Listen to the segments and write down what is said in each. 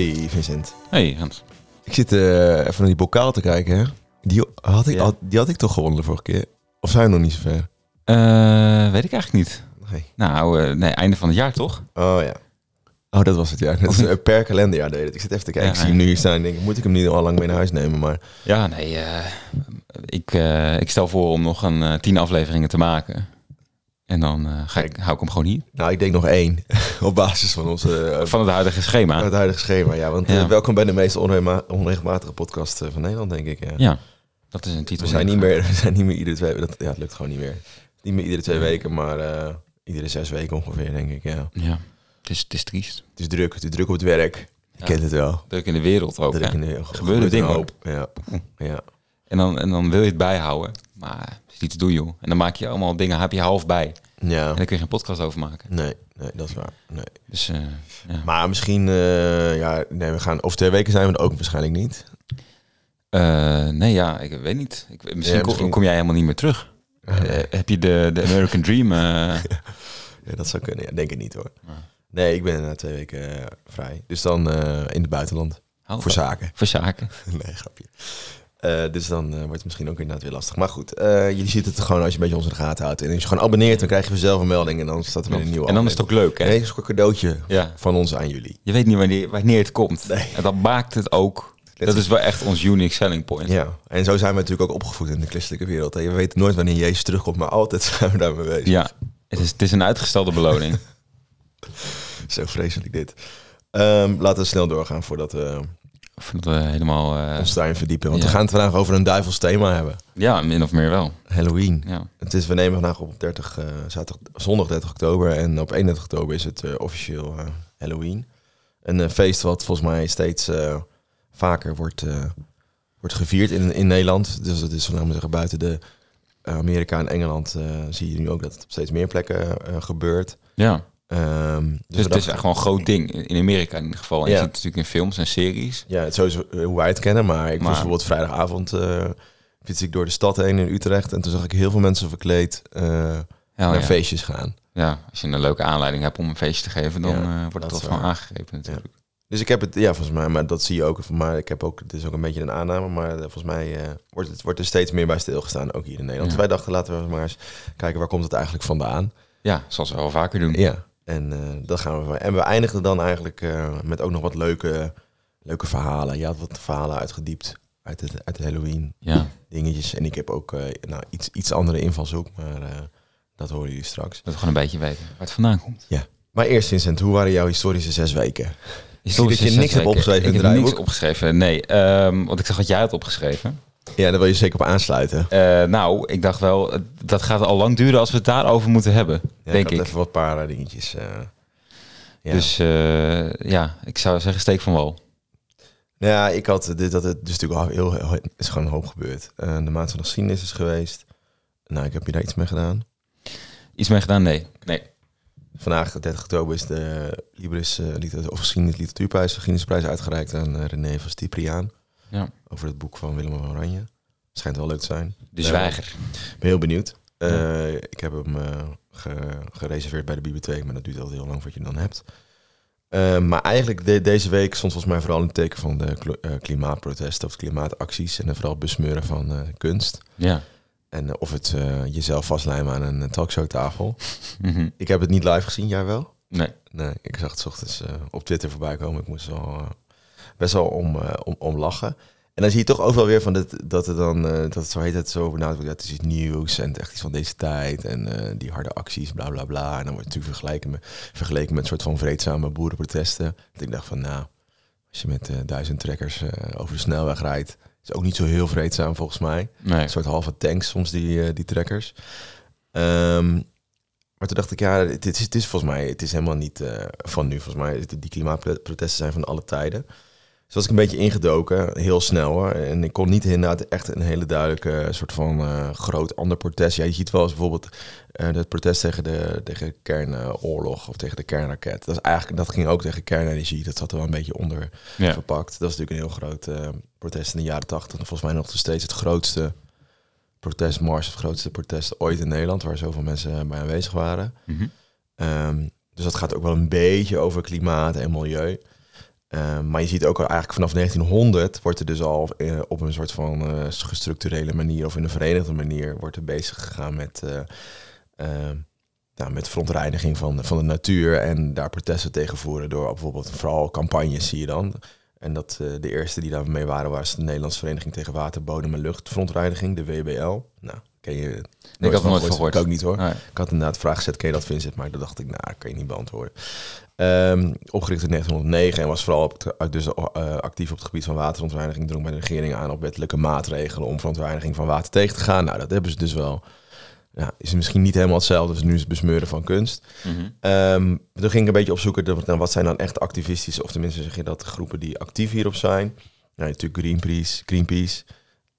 Hey Vincent. Hey Hans. Ik zit eh, even naar die bokaal te kijken. Hè? Die, had ik, Ja. had- die had ik toch gewonnen de vorige keer? Of zijn we nog niet zo ver? Eh, weet ik eigenlijk niet. Nee. Nou, eh, nee, einde van het jaar toch? Oh ja. Oh, dat was het ja. Dat is, per kalenderjaar deed het. Ik zit even te kijken. Ja, ik zie hem nu hier staan en denk, ik, moet ik hem niet al lang mee naar huis nemen? Maar Ja, nee. ik, ik stel voor om nog een tien afleveringen te maken. En dan eh, ga ik, hou ik hem gewoon hier. nou, ik denk nog één. Op basis van onze eh, Van het huidige schema. het huidige schema. Ja, want eh, welkom bij de meest onregelma- onregelmatige podcast van Nederland, denk ik. Ja. Ja, dat is een titel. We zijn niet meer, we zijn niet meer iedere twee dat, Ja, het lukt gewoon niet meer. Niet meer iedere twee weken, maar iedere zes weken ongeveer, denk ik. Ja. Ja, het is, het is triest. Het is druk. Het is druk op het werk. Je Ja. kent het wel. Druk in de wereld ook. Druk in de, Gebeuren gebeurt dingen, hoop. Ja. ja. En, dan, en dan wil je het bijhouden. Maar het is niet te doen, joh. En dan maak je allemaal dingen, heb je half bij. Ja. En dan kun je geen podcast over maken. Nee, nee, dat is waar. Nee. Dus eh, ja. Maar misschien, eh, ja, nee, we gaan over twee weken zijn we er ook waarschijnlijk niet. Eh, nee, ja, ik weet niet. Ik, misschien, Ja, kom- misschien- kom jij helemaal niet meer terug. Heb je de, de American Dream? Ja, dat zou kunnen. Ja, denk ik niet hoor. Nee, ik ben na twee weken vrij. Dus dan in het buitenland. oh, Voor zaken. Voor zaken. nee, grapje. Eh, dus dan eh, wordt het misschien ook inderdaad weer lastig. Maar goed, eh jullie ziet het gewoon als je een beetje onze in de gaten houdt. En als je gewoon abonneert, dan krijg je vanzelf een melding. En dan staat er weer een nieuwe En dan is het ook leuk, hè? Nee, is ook een cadeautje Ja. van ons aan jullie. Je weet niet wanneer, wanneer het komt. Nee. En dat maakt het ook... Dat is wel echt ons unique selling point. Ja, en zo zijn we natuurlijk ook opgevoed in de christelijke wereld. hè. Je weet nooit wanneer Jezus terugkomt, maar altijd zijn we daarmee bezig. Ja. Het is, het is een uitgestelde beloning. Zo vreselijk dit. Ehm, laten we snel doorgaan voordat we Voordat we helemaal... eh, ons daarin verdiepen. Want Ja. we gaan het vandaag over een duivels thema hebben. ja, min of meer wel. Halloween. Ja. Het is, we nemen vandaag op 30, eh, zaterdag, zondag 30 oktober. En op 31 oktober is het eh, officieel Halloween. Een feest wat volgens mij steeds vaker wordt, wordt gevierd in, in Nederland. Dus het is van maar zeggen, buiten de Amerika en Engeland zie je nu ook dat het op steeds meer plekken gebeurt. ja. Ehm, dus Dus we het is gewoon een groot ding. In Amerika in ieder geval. En Ja. je ziet het natuurlijk in films en series. Ja, het is sowieso eh, hoe wij het kennen. Maar ik was bijvoorbeeld vrijdagavond eh fiets ik door de stad heen in Utrecht. En toen zag ik heel veel mensen verkleed eh, Ja, naar ja. feestjes gaan. ja, als je een leuke aanleiding hebt om een feestje te geven, dan Ja, wordt dat het is wel aangegrepen natuurlijk. Dus ik heb het, ja, volgens mij, maar dat zie je ook. Maar ik heb ook, het is ook een beetje een aanname. Maar volgens mij wordt, het, wordt er steeds meer bij stilgestaan, ook hier in Nederland. Dus wij dachten, laten we maar eens kijken, waar komt het eigenlijk vandaan? Ja, zoals we wel vaker doen. Ja, en eh, dat gaan we. En we eindigden dan eigenlijk eh, met ook nog wat leuke, leuke verhalen. Je had wat verhalen uitgediept uit het, uit het Halloween. Ja, dingetjes. En ik heb ook eh, nou, iets, iets andere invalshoek, maar dat horen jullie straks. dat we gewoon een beetje weten waar het vandaan komt. Maar eerst Vincent, hoe waren jouw historische zes weken? Historische dat je niks hebt opgeschreven Ik heb niks opgeschreven, nee. Ehm, want ik zag wat jij had opgeschreven. Ja, daar wil je zeker op aansluiten. Eh, nou, ik dacht wel, eh, dat gaat al lang duren als we het daarover moeten hebben, Ja, denk ik. even wat paar eh, dingetjes. ja. Dus ja, ik zou zeggen steek van wal. Nou ja, ik had dit dat het dus natuurlijk al heel, heel is gewoon een hoop gebeurd. De maand van de geschiedenis is geweest. Nou, ik heb je daar iets mee gedaan. Iets mee gedaan? Nee. Nee. Vandaag, 30 oktober, is de Libris eh, liter- of geschiedenis literatuurprijs, geschiedenisprijs uitgereikt aan René van Stipriaan. Ja. Over het boek van Willem van Oranje. Schijnt wel leuk te zijn. De zwijger. Ik ben heel benieuwd. Eh, Ik heb hem eh, ge- gereserveerd bij de bibliotheek, maar dat duurt altijd heel lang voordat je hem dan hebt. Eh, maar eigenlijk de- deze week stond volgens mij vooral in het teken van de klimaatprotesten of klimaatacties en dan vooral besmeuren van kunst. Ja. En of het jezelf vastlijmen aan een talkshowtafel. Mhm. Ik heb het niet live gezien, jij wel? Nee. Nee, ik zag het 's ochtends op Twitter voorbij komen. Ik moest wel eh, best wel om, eh, om, om lachen. En dan zie je toch overal weer van dat, dat het dan, eh, dat het zo heet het zo benadrukt, het is iets nieuws en echt iets van deze tijd en eh, die harde acties, bla bla bla. En dan wordt het natuurlijk vergeleken met, vergeleken met een soort van vreedzame boerenprotesten. Dat ik dacht van, nou, als je met duizend trekkers over de snelweg rijdt, is ook niet zo heel vreedzaam volgens mij. Nee. Een soort halve tanks soms, die, die trekkers. Ehm, maar toen dacht ik, ja, het is, het is volgens mij, het is helemaal niet van nu. Volgens mij, die klimaatprotesten zijn van alle tijden. Dus was ik een beetje ingedoken, heel snel hoor. En ik kon niet inderdaad echt een hele duidelijke soort van eh, groot ander protest. Ja, je ziet wel eens bijvoorbeeld eh het protest tegen de, tegen de kernoorlog of tegen de kernraket. Dat, is eigenlijk, dat ging ook tegen kernenergie. Dat zat er wel een beetje onder Ja. verpakt. Dat is natuurlijk een heel groot eh, protest in de jaren tachtig. En volgens mij nog steeds het grootste protestmars, het grootste protest ooit in Nederland, waar zoveel mensen bij aanwezig waren. Mhm. Ehm, dus dat gaat ook wel een beetje over klimaat en milieu. Uh, maar je ziet ook al eigenlijk vanaf 1900 wordt er dus al uh, op een soort van uh, gestructurele manier of in een verenigde manier wordt er bezig gegaan met, nou, met verontreiniging van, van de natuur en daar protesten tegen voeren door bijvoorbeeld vooral campagnes zie je dan. En dat de eerste die daarmee waren was de Nederlandse Vereniging tegen Water, Bodem en Luchtverontreiniging, de WBL. Nou, ken je? Ik had nooit gehoord. Ik ook niet hoor. Nee. Ik had inderdaad vraag gezet, ken je dat Vincent? Maar dat dacht ik, nou, kan je niet beantwoorden. Um, opgericht in 1909 en was vooral op het, dus, uh, actief op het gebied van waterontreiniging. Drong bij de regering aan op wettelijke maatregelen om verontreiniging van water tegen te gaan. Nou, dat hebben ze dus wel. Ja, is misschien niet helemaal hetzelfde, dus nu is het besmeuren van kunst. Mm -hmm. um, toen ging ik een beetje opzoeken, nou, wat zijn dan echt activistische, of tenminste zeg je dat, groepen die actief hierop zijn. Nou, natuurlijk Greenpeace, Greenpeace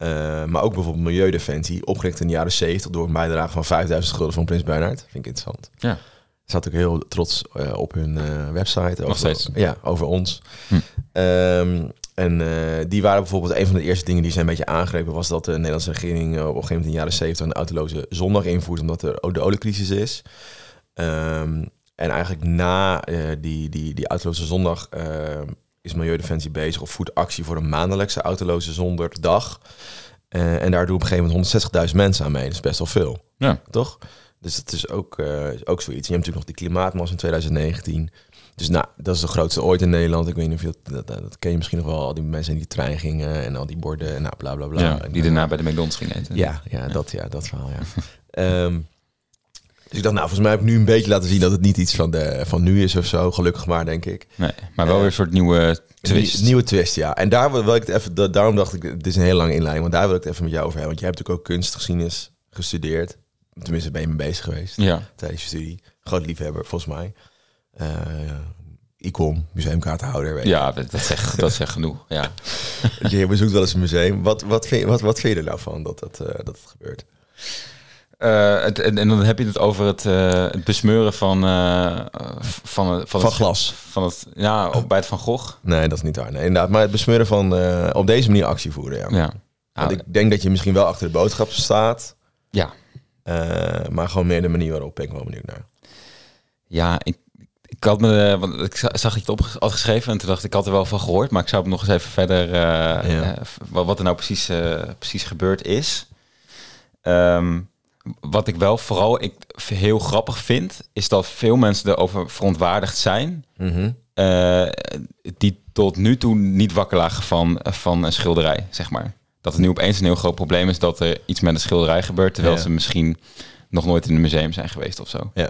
uh, maar ook bijvoorbeeld Milieudefensie, opgericht in de jaren 70 door een bijdrage van 5000 gulden van Prins Bernhard. Vind ik interessant. Ja zat ook heel trots uh, op hun uh, website. Nog steeds? Ja, over ons. Hm. Um, en die waren bijvoorbeeld een van de eerste dingen die zijn een beetje aangrepen... was dat de Nederlandse regering op een gegeven moment in de jaren 70... een autoloze zondag invoert omdat er de oliecrisis is. Um, en eigenlijk na die, die, die autoloze zondag... is Milieudefensie bezig of voert actie voor een maandelijkse autoloze zondag. en daar doen op een gegeven moment 160.000 mensen aan mee. Dat is best wel veel. Ja. Toch? Dus dat is ook, uh, ook zoiets. je hebt natuurlijk nog die klimaatmars in 2019. Dus nou, dat is de grootste ooit in Nederland. Ik weet niet of je dat, dat, dat ken je misschien nog wel. Al die mensen in die trein gingen en al die borden en nou, bla bla bla. Ja, en, die daarna bij de McDonald's gingen eten. Ja, ja, dat, ja dat verhaal, ja. um, dus ik dacht, nou, volgens mij heb ik nu een beetje laten zien dat het niet iets van, de, van nu is of zo. Gelukkig maar, denk ik. Nee, maar wel uh, weer een soort nieuwe twist. Nieuwe twist, ja. En daar wil ik het even, daarom dacht ik, dit is een heel lange inleiding, want daar wil ik het even met jou over hebben. Want jij hebt natuurlijk ook kunstgeschiedenis gestudeerd. Tenminste, ben je mee bezig geweest ja. tijdens je studie. Groot liefhebber, volgens mij. Uh, ICOM, museumkaartenhouder. Weet ja, dat zegt, dat zegt genoeg. Ja. je bezoekt wel eens een museum. Wat, wat, vind, je, wat, wat vind je er nou van dat, dat, uh, dat het gebeurt? Uh, het, en, en, dan heb je het over het, uh, het besmeuren van, uh, van, van, van het, glas. Van het, ja, op, bij het Van Gogh. Nee, dat is niet waar. Nee, inderdaad. Maar het besmeuren van op deze manier actie voeren. Ja. ja. Want ik denk dat je misschien wel achter de boodschap staat. Ja. Maar gewoon meer de manier waarop ben ik wel benieuwd naar. Ja, ik, ik had me, want ik zag dat je het op had geschreven en toen dacht ik, ik had er wel van gehoord, maar ik zou het nog eens even verder, uh, ja. uh, wat er nou precies, precies gebeurd is. Um, wat ik wel vooral ik heel grappig vind, is dat veel mensen erover verontwaardigd zijn, mm -hmm. die tot nu toe niet wakker lagen van, van een schilderij, zeg maar dat het nu opeens een heel groot probleem is dat er iets met een schilderij gebeurt, terwijl ze misschien nog nooit in een museum zijn geweest of zo. Ja.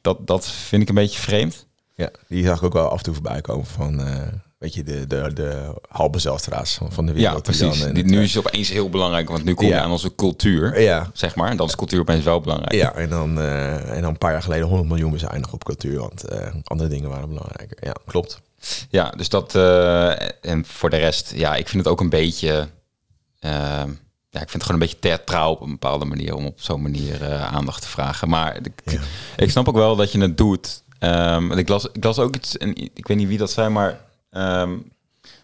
Dat, dat vind ik een beetje vreemd. Ja, die zag ik ook wel af en toe voorbij komen van, uh, weet je, de, de, de halve zelfstraat van de wereld. Ja, precies. Die, nu is het opeens heel belangrijk, want nu kom je ja. aan onze cultuur, ja. zeg maar. En dan is cultuur opeens wel belangrijk. Ja, en dan, uh, en dan een paar jaar geleden 100 miljoen bezuinigd op cultuur, want uh, andere dingen waren belangrijker. Ja, klopt. Ja, dus dat, en voor de rest, ja, ik vind het ook een beetje ja, ik vind het gewoon een beetje theatraal op een bepaalde manier om op zo'n manier aandacht te vragen. Maar ik, ja. ik, snap ook wel dat je het doet. Um, ik, las, ik las ook iets, en ik weet niet wie dat zei, maar um,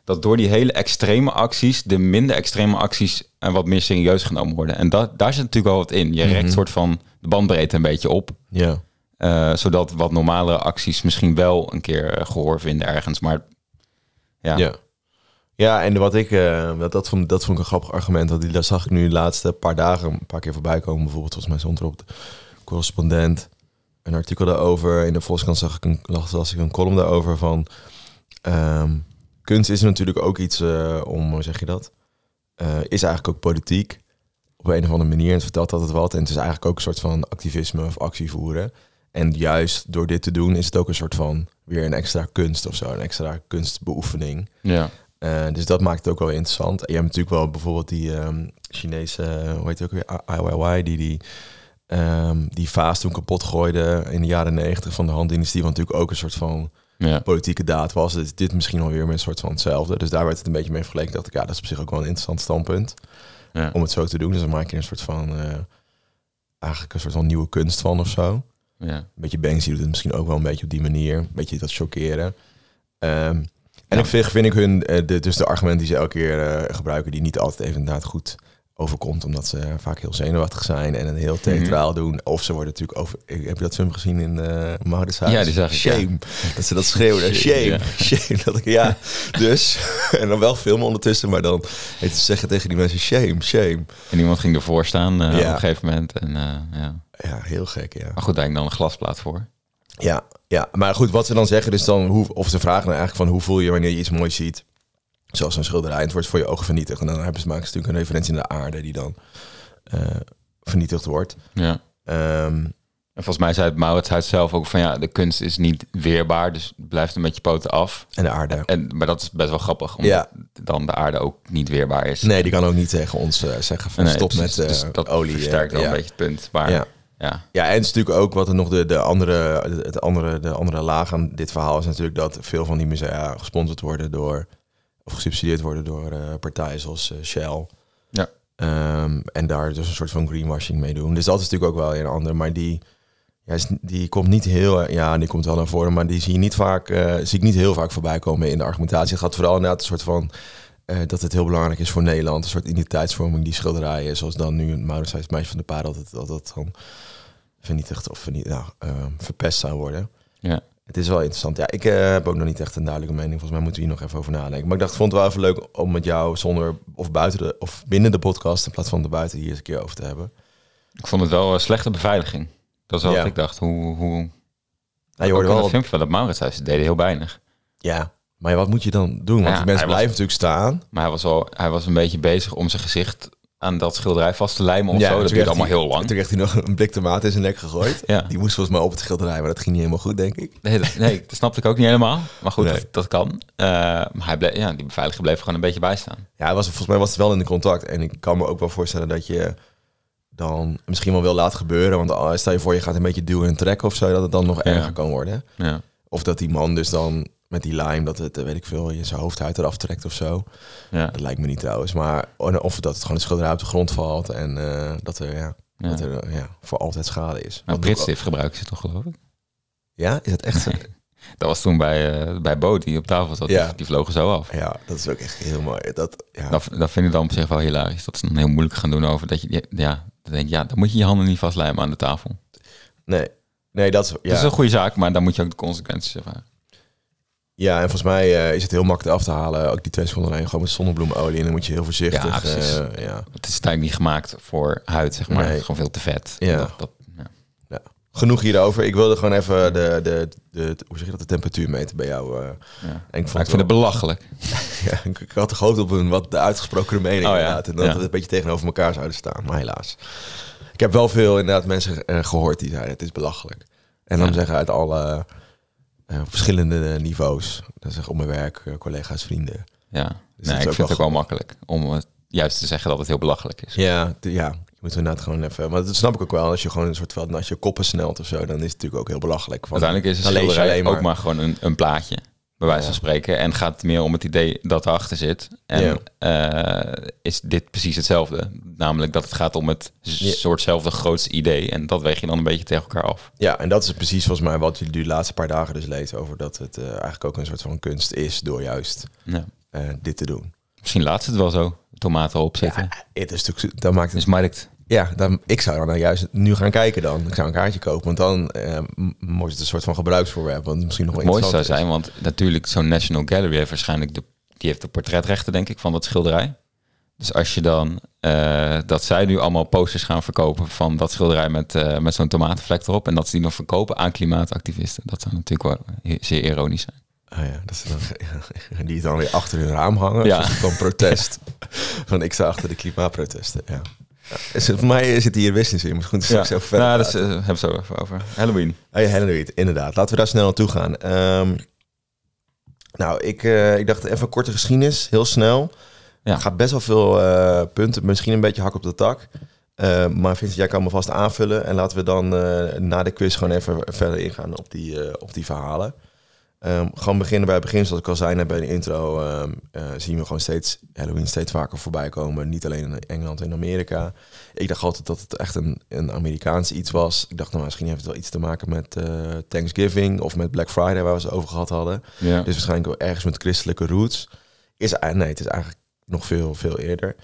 dat door die hele extreme acties, de minder extreme acties en wat meer serieus genomen worden. En dat, daar zit natuurlijk wel wat in. Je Mhm. een soort van de bandbreedte een beetje op. Ja. Uh, zodat wat normale acties misschien wel een keer uh, gehoor vinden ergens. Maar ja. ja. Ja, en wat ik, uh, dat, dat, vond, dat vond ik een grappig argument. Dat, die, dat zag ik nu de laatste paar dagen een paar keer voorbij komen. Bijvoorbeeld, volgens mij stond er op de correspondent een artikel daarover. In de Volkskrant zag ik een, las ik een column daarover van... Um, kunst is natuurlijk ook iets uh, om, hoe zeg je dat? Uh, is eigenlijk ook politiek. Op een of andere manier. En het vertelt altijd wat. En het is eigenlijk ook een soort van activisme of actie voeren. En juist door dit te doen is het ook een soort van weer een extra kunst of zo. Een extra kunstbeoefening. Ja. Uh, dus dat maakt het ook wel interessant. En je hebt natuurlijk wel bijvoorbeeld die um, Chinese, hoe heet het ook weer, IYY, die die, um, die vaas toen kapot gooide in de jaren negentig van de handdynastie, wat natuurlijk ook een soort van ja. politieke daad was. Dus dit misschien alweer met een soort van hetzelfde. Dus daar werd het een beetje mee vergeleken. dacht ik, ja, dat is op zich ook wel een interessant standpunt ja. om het zo te doen. Dus dan maak je een soort van, uh, eigenlijk een soort van nieuwe kunst van of zo. Ja. Een beetje Banksy doet het misschien ook wel een beetje op die manier. Een beetje dat chockeren. Um, en ja. ik vind, vind ik hun, uh, de, dus de argumenten die ze elke keer uh, gebruiken, die niet altijd even inderdaad goed overkomt omdat ze vaak heel zenuwachtig zijn en een heel theatraal doen. Of ze worden natuurlijk over. Heb je dat film gezien in uh, Mauritshuis? Ja, die zag ik. Shame. Dat ze dat schreeuwen. Shame. Shame. Dat ik, ja. Dus. En dan wel filmen ondertussen, maar dan heeft ze zeggen tegen die mensen shame, shame. En iemand ging ervoor staan uh, op een gegeven moment. En, uh, ja. ja, heel gek, ja. Maar goed, daar dan een glasplaat voor. Ja, ja, maar goed, wat ze dan zeggen is dan, hoe, of ze vragen dan eigenlijk van hoe voel je wanneer je iets moois ziet. Zoals een schilderij, en het wordt voor je ogen vernietigd. En dan hebben ze, maken ze natuurlijk een referentie naar de aarde die dan uh, vernietigd wordt. Ja. Um, en volgens mij zei het Maurits zelf ook van ja, de kunst is niet weerbaar, dus blijft een beetje poten af. En de aarde. En, maar dat is best wel grappig, omdat ja. dan de aarde ook niet weerbaar is. Nee, die kan ook niet tegen ons uh, zeggen van nee, stop met uh, dus dat olie. versterkt wel ja. een beetje het punt. Maar ja. Ja. ja, en het is natuurlijk ook wat er nog de, de, andere, het andere, de andere laag aan dit verhaal is natuurlijk dat veel van die musea gesponsord worden door, of gesubsidieerd worden door uh, partijen zoals uh, Shell. Ja. Um, en daar dus een soort van greenwashing mee doen. Dus dat is natuurlijk ook wel een ander, maar die, ja, die komt niet heel, ja, die komt wel naar voren, maar die zie je niet vaak, uh, zie ik niet heel vaak voorbij komen in de argumentatie. Het gaat vooral inderdaad een soort van uh, dat het heel belangrijk is voor Nederland, een soort identiteitsvorming, die schilderijen, zoals dan nu een Mauritshuis meisje van de parel, dat dat, dat dan vernietigd of vernie nou, uh, verpest zou worden. Ja. Het is wel interessant. Ja, ik uh, heb ook nog niet echt een duidelijke mening. Volgens mij moeten we hier nog even over nadenken. Maar ik dacht, vond het wel even leuk om met jou zonder of buiten de of binnen de podcast in plaats van de buiten hier eens een keer over te hebben. Ik vond het wel een slechte beveiliging. Dat is wel ja. wat ik dacht. Hoe, hoe... Nou, je hoorde wel filmpje van dat Mauritshuis ze deden heel weinig. Ja, maar wat moet je dan doen? Want Ja, die mensen was- blijven natuurlijk staan. Maar hij was, wel, hij was een beetje bezig om zijn gezicht aan dat schilderij vast te lijmen of Ja, zo. Dat kreeg allemaal heel lang. Toen kreeg hij nog een blik tomaat in zijn nek gegooid. Ja. Die moest volgens mij op het schilderij, maar dat ging niet helemaal goed, denk ik. Nee, dat, nee, dat snapte ik ook niet helemaal. Maar goed, Nee. dat, dat kan. Eh, maar hij bleef, ja, die beveiliger bleef gewoon een beetje bij staan. Ja, hij was, volgens mij was het wel in de contact. En ik kan me ook wel voorstellen dat je dan misschien wel wil laten gebeuren. Want stel je voor, je gaat een beetje duwen en trekken of zo, dat het dan nog Ja. erger kan worden. Ja. Of dat die man dus dan met die lime, dat het, eh, weet ik veel, je zijn hoofdhuid eraf trekt of zo. Ja. Dat lijkt me niet trouwens. Maar of dat het gewoon een schilderij op de grond valt en eh, dat er, ja, Ja. dat er ja, voor altijd schade is. Wat Britstift gebruiken ze toch, geloof ik? Ja, is dat echt zo? Dat was toen bij, eh bij Bo, die op tafel zat. Ja. Die, die vlogen zo af. Ja, dat is ook echt heel mooi. Dat, ja. Dat, dat vind ik dan op zich wel hilarisch. Dat ze dan heel moeilijk gaan doen over dat je... Ja, dan denk ik, ja, dan moet je je handen niet vastlijmen aan de tafel. Nee, nee, dat is, Dat ja. is een goede zaak, maar dan moet je ook de consequenties ervaren. Ja, en volgens mij eh, is het heel makkelijk af te halen. Ook die twee seconden alleen gewoon met zonnebloemolie. En dan moet je heel voorzichtig. Ja, precies. eh, ja. Het is uiteindelijk niet gemaakt voor huid, zeg maar. Nee. Het is gewoon veel te vet. Ja. Dat, dat, ja. Genoeg hierover. Ik wilde gewoon even de, de, de, hoe zeg je dat, de temperatuur meten bij jou. eh. Ja. En ik vond Maar ik vind het belachelijk. ja, ik, ik had gehoopt op een wat uitgesproken mening Oh ja, inderdaad. En dat ja. we een beetje tegenover elkaar zouden staan. Maar helaas. Ik heb wel veel inderdaad mensen eh, gehoord die zeiden het is belachelijk. En dan Ja. zeggen uit alle eh, verschillende niveaus. Dat zeggen op mijn werk, eh, collega's, vrienden. Ja. Dus nee, dat ik vind het ook wel makkelijk om het juist te zeggen dat het heel belachelijk is. Ja, ja. Je moet inderdaad gewoon even... Maar dat snap ik ook wel. Als je gewoon een soort van... Als je koppen snelt of zo, dan is het natuurlijk ook heel belachelijk. Van, Uiteindelijk is schilderij alleen ook maar gewoon een, een plaatje, bij wijze van spreken. En gaat het meer om het idee dat erachter zit. En eh, is dit precies hetzelfde. Namelijk dat het gaat om het soortzelfde grootste idee. En dat weeg je dan een beetje tegen elkaar af. Ja, en dat is precies volgens mij wat je de laatste paar dagen dus leest over dat het eh, eigenlijk ook een soort van kunst is door juist Ja. eh, dit te doen. Misschien laat ze het wel zo, tomaten erop zitten. Ja, het is natuurlijk, dan maakt het, Dus markt. Ja, dan, ik zou dan nou juist nu gaan kijken dan. Ik zou een kaartje kopen, want dan eh, wordt het een soort van gebruiksvoorwerp, want misschien nog wel Het mooiste zou zijn, want natuurlijk zo'n National Gallery heeft waarschijnlijk de, die heeft de portretrechten, denk ik, van dat schilderij. Dus als je dan eh, dat zij nu allemaal posters gaan verkopen van dat schilderij met, eh, met zo'n tomatenvlek erop en dat ze die nog verkopen aan klimaatactivisten, dat zou natuurlijk wel zeer ironisch zijn. Ah ja, dat ze dan, die dan weer achter hun raam hangen. Ja. Ja. Van protest. van ik sta achter de klimaatprotesten. Ja. Ja. Voor mij zit hier business in. Misschien straks even verder. nou, dat eh, hebben we zo even over. Halloween. Ja, Halloween, inderdaad. Laten we daar snel naartoe gaan. Ehm, nou, ik, eh, ik dacht even een korte geschiedenis, heel snel. Ja. Gaat best wel veel eh, punten, misschien een beetje hak op de tak. Maar Vincent, jij kan me vast aanvullen. En laten we dan na de quiz gewoon even verder ingaan op die, op die verhalen. Ehm, gewoon beginnen bij het begin, zoals ik al zei net bij de intro, ehm, eh, zien we gewoon steeds Halloween steeds vaker voorbij komen. Niet alleen in Engeland en Amerika. Ik dacht altijd dat het echt een, een Amerikaans iets was. Ik dacht, nou, misschien heeft het wel iets te maken met eh, Thanksgiving of met Black Friday, waar we het over gehad hadden. Ja. Dus waarschijnlijk wel ergens met christelijke roots. Is, eh, nee, het is eigenlijk nog veel, veel eerder.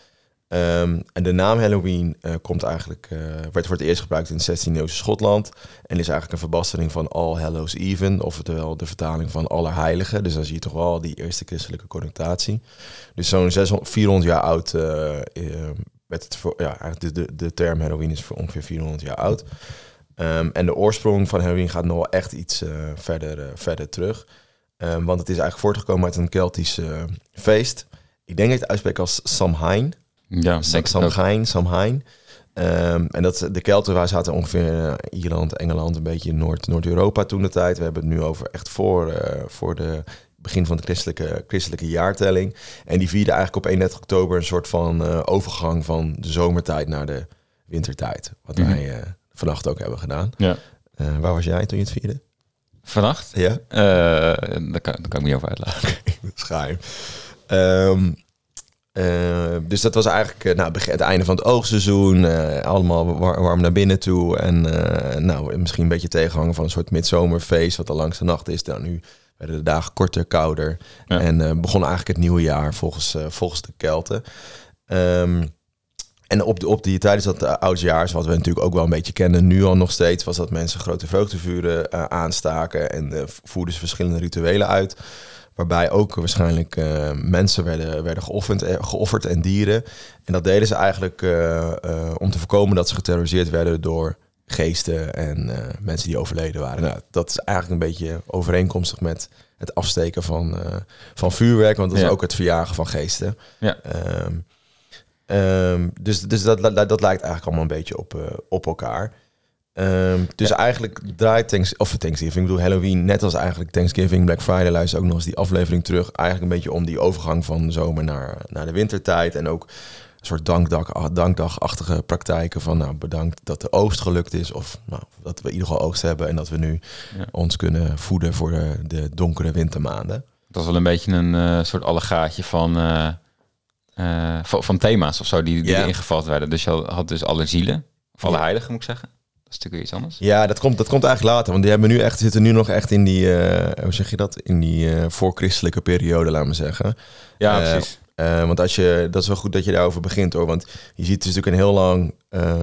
Ehm, en de naam Halloween uh, komt eigenlijk, uh, werd voor het eerst gebruikt in het 16e eeuwse Schotland. En is eigenlijk een verbastering van All Hallows Even, oftewel de vertaling van Allerheiligen. Dus dan zie je toch wel die eerste christelijke connotatie. Dus zo'n 400 jaar oud uh, werd het voor, ja, de, de, de term Halloween is voor ongeveer 400 jaar oud. Um, en de oorsprong van Halloween gaat nog wel echt iets verder, verder terug. Um, want het is eigenlijk voortgekomen uit een Keltisch feest. Ik denk dat het uitspreekt als Samhain. Ja, Samhain, Samhain. Um, en dat, de Kelten waar zaten ongeveer uh, Ierland, Engeland, een beetje Noord, Noord-Europa toen de tijd. We hebben het nu over echt voor, uh, voor de begin van de christelijke, christelijke jaartelling. En die vierden eigenlijk op 31 oktober een soort van uh, overgang van de zomertijd naar de wintertijd. Wat mm -hmm. wij vannacht ook hebben gedaan. Ja. waar was jij toen je het vierde? Vannacht? Ja. daar, kan, daar kan ik me niet over uitlaten. Schaam. Um, uh, dus dat was eigenlijk uh, nou, het einde van het oogseizoen. Uh, allemaal war warm naar binnen toe. En nou, misschien een beetje tegenhangen van een soort midzomerfeest. Wat de langste nacht is. Dan nu werden de dagen korter, kouder. Ja. En begon eigenlijk het nieuwe jaar volgens, volgens de Kelten. Um, en op, de, op die tijdens dat oudjaars, wat we natuurlijk ook wel een beetje kennen, nu al nog steeds, was dat mensen grote vreugdevuren aanstaken en voerden ze verschillende rituelen uit. Waarbij ook waarschijnlijk uh, mensen werden, werden geofferd, eh, geofferd en dieren. En dat deden ze eigenlijk uh, uh, om te voorkomen dat ze geterroriseerd werden door geesten en mensen die overleden waren. Nou, dat is eigenlijk een beetje overeenkomstig met het afsteken van, van vuurwerk, want dat is ook het verjagen van geesten. Ja. Um, um, dus dus dat, dat, dat lijkt eigenlijk allemaal een beetje op, op elkaar. Um, dus ja. eigenlijk draait Thanks, of Thanksgiving, ik bedoel Halloween, net als eigenlijk Thanksgiving, Black Friday, luister ook nog eens die aflevering terug. Eigenlijk een beetje om die overgang van zomer naar, naar de wintertijd. En ook een soort dankdag, dankdagachtige praktijken van nou, bedankt dat de oogst gelukt is. Of nou, dat we in ieder geval oogst hebben en dat we nu ja. ons kunnen voeden voor de, de, donkere wintermaanden. Dat is wel een beetje een uh, soort allegaatje van, uh, uh, van, van, thema's of zo die, die ingevat werden. Dus je had dus alle zielen, of alle heiligen moet ik zeggen. Dat is natuurlijk iets anders. Ja, dat komt, dat komt eigenlijk later. Want die hebben nu echt, zitten nu nog echt in die, uh, hoe zeg je dat? In die uh, voorchristelijke periode, laat me zeggen. Ja, uh, precies. want als je, dat is wel goed dat je daarover begint hoor. Want je ziet het is natuurlijk een heel lang,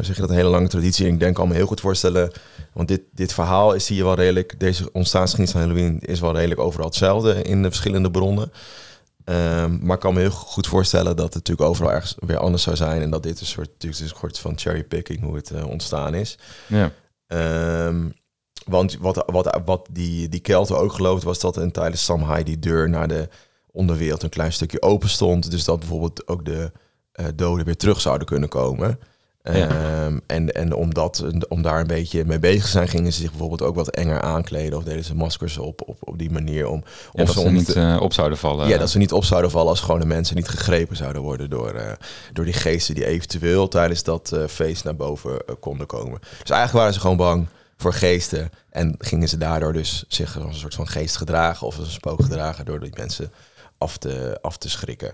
zeg je dat, een hele lange traditie. En ik denk, kan me heel goed voorstellen. Want dit, dit verhaal is zie je wel redelijk, deze ontstaansgeschiedenis van Halloween is wel redelijk overal hetzelfde in de verschillende bronnen. Um, maar ik kan me heel goed voorstellen dat het natuurlijk overal ergens weer anders zou zijn. En dat dit een soort, natuurlijk een soort van cherrypicking hoe het uh, ontstaan is. Ja. Um, want wat, wat, wat die, die Kelten ook geloofden was dat in tijdens Samhain die deur naar de onderwereld een klein stukje open stond. Dus dat bijvoorbeeld ook de uh, doden weer terug zouden kunnen komen. Ja. Um, en, en om, dat, om daar een beetje mee bezig te zijn, gingen ze zich bijvoorbeeld ook wat enger aankleden. Of deden ze maskers op, op, op die manier. Om, ja, om dat ze niet uh, op zouden vallen. Ja, dat ze niet op zouden vallen als gewone mensen niet gegrepen zouden worden door, uh, door die geesten die eventueel tijdens dat uh, feest naar boven konden komen. Dus eigenlijk waren ze gewoon bang voor geesten. En gingen ze daardoor dus zich als een soort van geest gedragen of als een spook gedragen door die mensen af te, af te schrikken.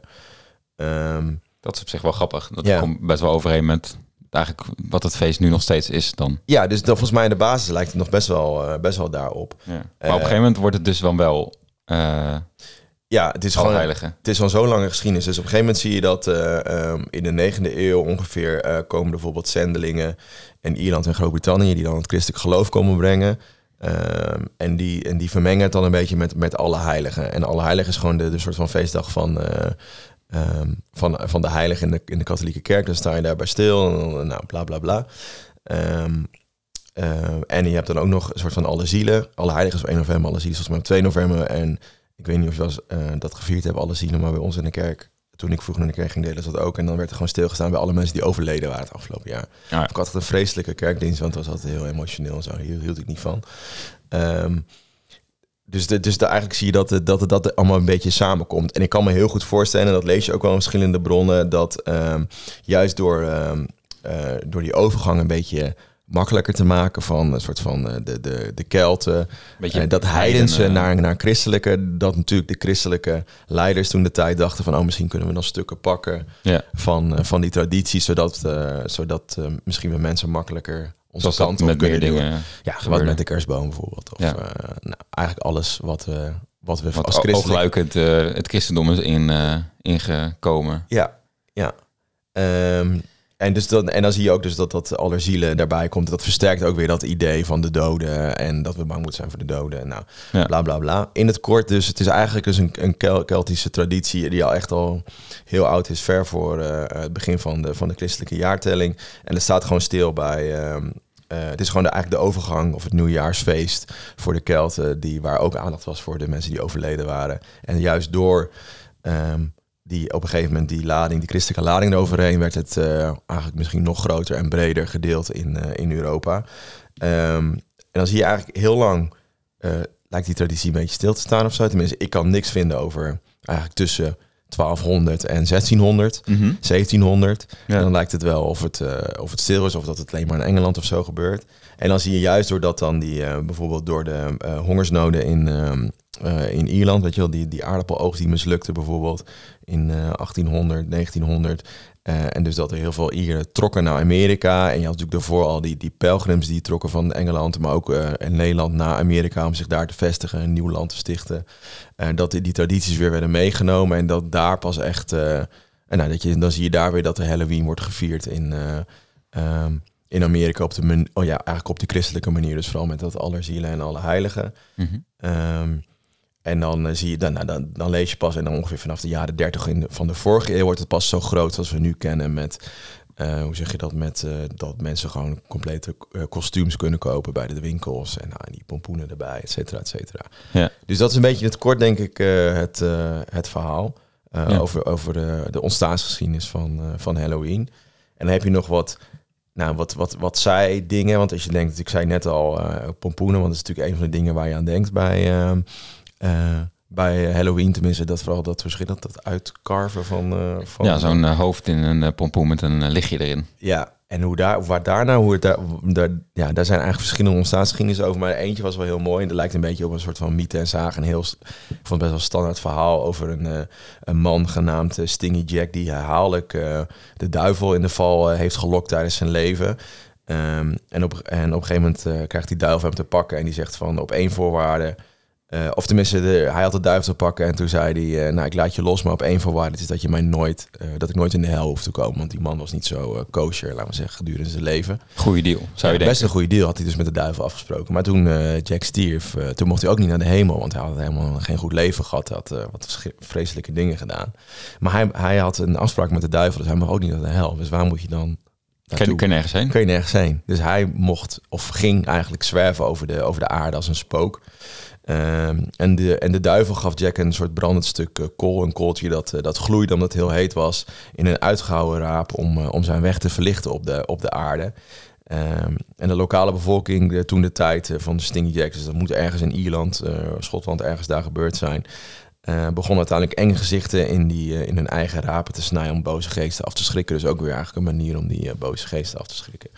Um, dat is op zich wel grappig. Dat ja. komt best wel overeen met eigenlijk wat het feest nu nog steeds is dan. Ja, dus dan volgens mij in de basis lijkt het nog best wel, uh, best wel daarop. Ja. Maar op een gegeven moment wordt het dus dan wel... Uh, ja, het is gewoon heilige. Het is al zo'n lange geschiedenis. Dus op een gegeven moment zie je dat um, in de negende eeuw ongeveer komen bijvoorbeeld zendelingen in Ierland en Groot-Brittannië die dan het christelijk geloof komen brengen. Um, en, die, en die vermengen het dan een beetje met, met alle heiligen. En alle heiligen is gewoon de, de soort van feestdag van, Um, van, van de heilige in de, in de katholieke kerk. Dan sta je daarbij stil. En, nou, bla bla bla. Um, uh, en je hebt dan ook nog een soort van alle zielen. Alle heiligen is op 1 november, alle zielen is volgens mij op 2 november. En ik weet niet of je was, uh, dat gevierd hebt, alle zielen, maar bij ons in de kerk. Toen ik vroeger naar de kerk ging, delen ze dat ook. En dan werd er gewoon stilgestaan bij alle mensen die overleden waren het afgelopen jaar. Ja. Ik had het een vreselijke kerkdienst, want het was altijd heel emotioneel en zo. Hier hield ik niet van. Um, dus, de, dus de, eigenlijk zie je dat het, dat, dat allemaal een beetje samenkomt. En ik kan me heel goed voorstellen, en dat lees je ook wel in verschillende bronnen, dat um, juist door, um, uh, door die overgang een beetje makkelijker te maken van een soort van uh, de, de, de Kelten, uh, dat heidense uh, naar, naar christelijke, dat natuurlijk de christelijke leiders toen de tijd dachten van, oh misschien kunnen we nog stukken pakken van, van die traditie, zodat, zodat misschien we mensen makkelijker onze Zoals kant met meer doen. dingen Ja, wat met de kerstboom bijvoorbeeld. Of Ja. uh, nou, eigenlijk alles wat we, wat we Want als christelijk... oogluikend uh, het christendom is in, uh, ingekomen. Ja, ja. Ehm, en, dus dan, en dan zie je ook dus dat dat allerzielen daarbij komt. Dat versterkt ook weer dat idee van de doden. En dat we bang moeten zijn voor de doden. En nou, Ja. bla bla bla. In het kort dus, het is eigenlijk dus een, een Kel- Keltische traditie... die al echt al heel oud is. Ver voor eh, het begin van de, van de christelijke jaartelling. En het staat gewoon stil bij... ehm, eh, het is gewoon de, eigenlijk de overgang of het nieuwjaarsfeest voor de Kelten... Die, waar ook aandacht was voor de mensen die overleden waren. En juist door... ehm, die op een gegeven moment die lading, die christelijke lading eroverheen, werd het eh, eigenlijk misschien nog groter en breder gedeeld in, eh, in Europa. Ehm, en dan zie je eigenlijk heel lang, eh, lijkt die traditie een beetje stil te staan of zo. Tenminste, ik kan niks vinden over eigenlijk tussen 1200 en 1600. Mhm. 1700. Ja. En dan lijkt het wel of het, of het stil is of dat het alleen maar in Engeland of zo gebeurt. En dan zie je juist doordat dan die, bijvoorbeeld door de hongersnoden in, ehm, eh, in Ierland, weet je wel, die, die aardappeloogst die mislukte bijvoorbeeld in eh, 1800, 1900. Eh, en dus dat er heel veel Ieren trokken naar Amerika. En je had natuurlijk daarvoor al die, die pelgrims die trokken van Engeland, maar ook eh, in Nederland naar Amerika om zich daar te vestigen, een nieuw land te stichten. Eh, dat die, die tradities weer werden meegenomen en dat daar pas echt. eh, en nou, dat je, dan zie je daar weer dat de Halloween wordt gevierd in, eh, ehm, in Amerika op de, oh ja, eigenlijk op de christelijke manier. Dus vooral met dat allerzielen en alle heiligen. Mhm. Ehm, en dan eh, zie je, dan, nou, dan, dan lees je pas, en dan ongeveer vanaf de jaren 30 in de- van de vorige eeuw wordt het pas zo groot als we nu kennen met, eh, hoe zeg je dat, met eh, dat mensen gewoon complete kostuums kunnen kopen bij de winkels en nou, die pompoenen erbij, et cetera, et cetera. Ja. Dus dat is een beetje in het kort, denk ik, het, het verhaal Ja. over, over de, de ontstaansgeschiedenis van, van Halloween. En dan heb je nog wat, nou, wat, wat, wat zij dingen, want als je denkt, ik zei net al eh, pompoenen, want dat is natuurlijk een van de dingen waar je aan denkt bij, ehm, eh, bij Halloween, tenminste, dat vooral dat verschil, dat, dat uitcarven van... eh, van Ja, zo'n eh, hoofd in een eh, pompoen met een eh, lichtje erin. ja, en hoe daar, waar daarna, hoe het daar, daar, ja, daar zijn eigenlijk verschillende ontstaansgeschiedenissen over. Maar eentje was wel heel mooi. En dat lijkt een beetje op een soort van mythe en zagen. Een heel, ik vond het best wel standaard verhaal over een, eh, een man genaamd eh, Stingy Jack. Die herhaaldelijk eh, de duivel in de val eh, heeft gelokt tijdens zijn leven. Ehm, en, op, en op een gegeven moment eh, krijgt die duivel hem te pakken. En die zegt van op één voorwaarde. Eh, of tenminste, de, hij had de duivel te pakken en toen zei hij, eh, nou ik laat je los, maar op één voorwaarde is dat je mij nooit, eh, dat ik nooit in de hel hoef te komen. Want die man was niet zo kosher, laten we zeggen, gedurende zijn leven. Goeie deal, zou je Ja, denken. best een goede deal had hij dus met de duivel afgesproken. Maar toen Jack stierf, toen mocht hij ook niet naar de hemel. Want hij had helemaal geen goed leven gehad. Hij had wat vreselijke dingen gedaan. Maar hij, hij had een afspraak met de duivel, dus hij mag ook niet naar de hel. Dus waar moet je dan naartoe? kun je nergens heen? kun je nergens heen. Dus hij mocht of ging eigenlijk zwerven over de, over de aarde als een spook. Ehm, en, de, en de duivel gaf Jack een soort brandend stuk eh, kool, een kooltje dat, eh, dat gloeide omdat het heel heet was, in een uitgehouwen raap om, eh, om zijn weg te verlichten op de, op de aarde. Ehm, en de lokale bevolking, eh, toen de tijd van de Stingy Jacks, dus dat moet ergens in Ierland, Schotland, ergens daar gebeurd zijn, begon uiteindelijk enge gezichten in, die, in hun eigen rapen te snijden om boze geesten af te schrikken. Dus ook weer eigenlijk een manier om die boze geesten af te schrikken.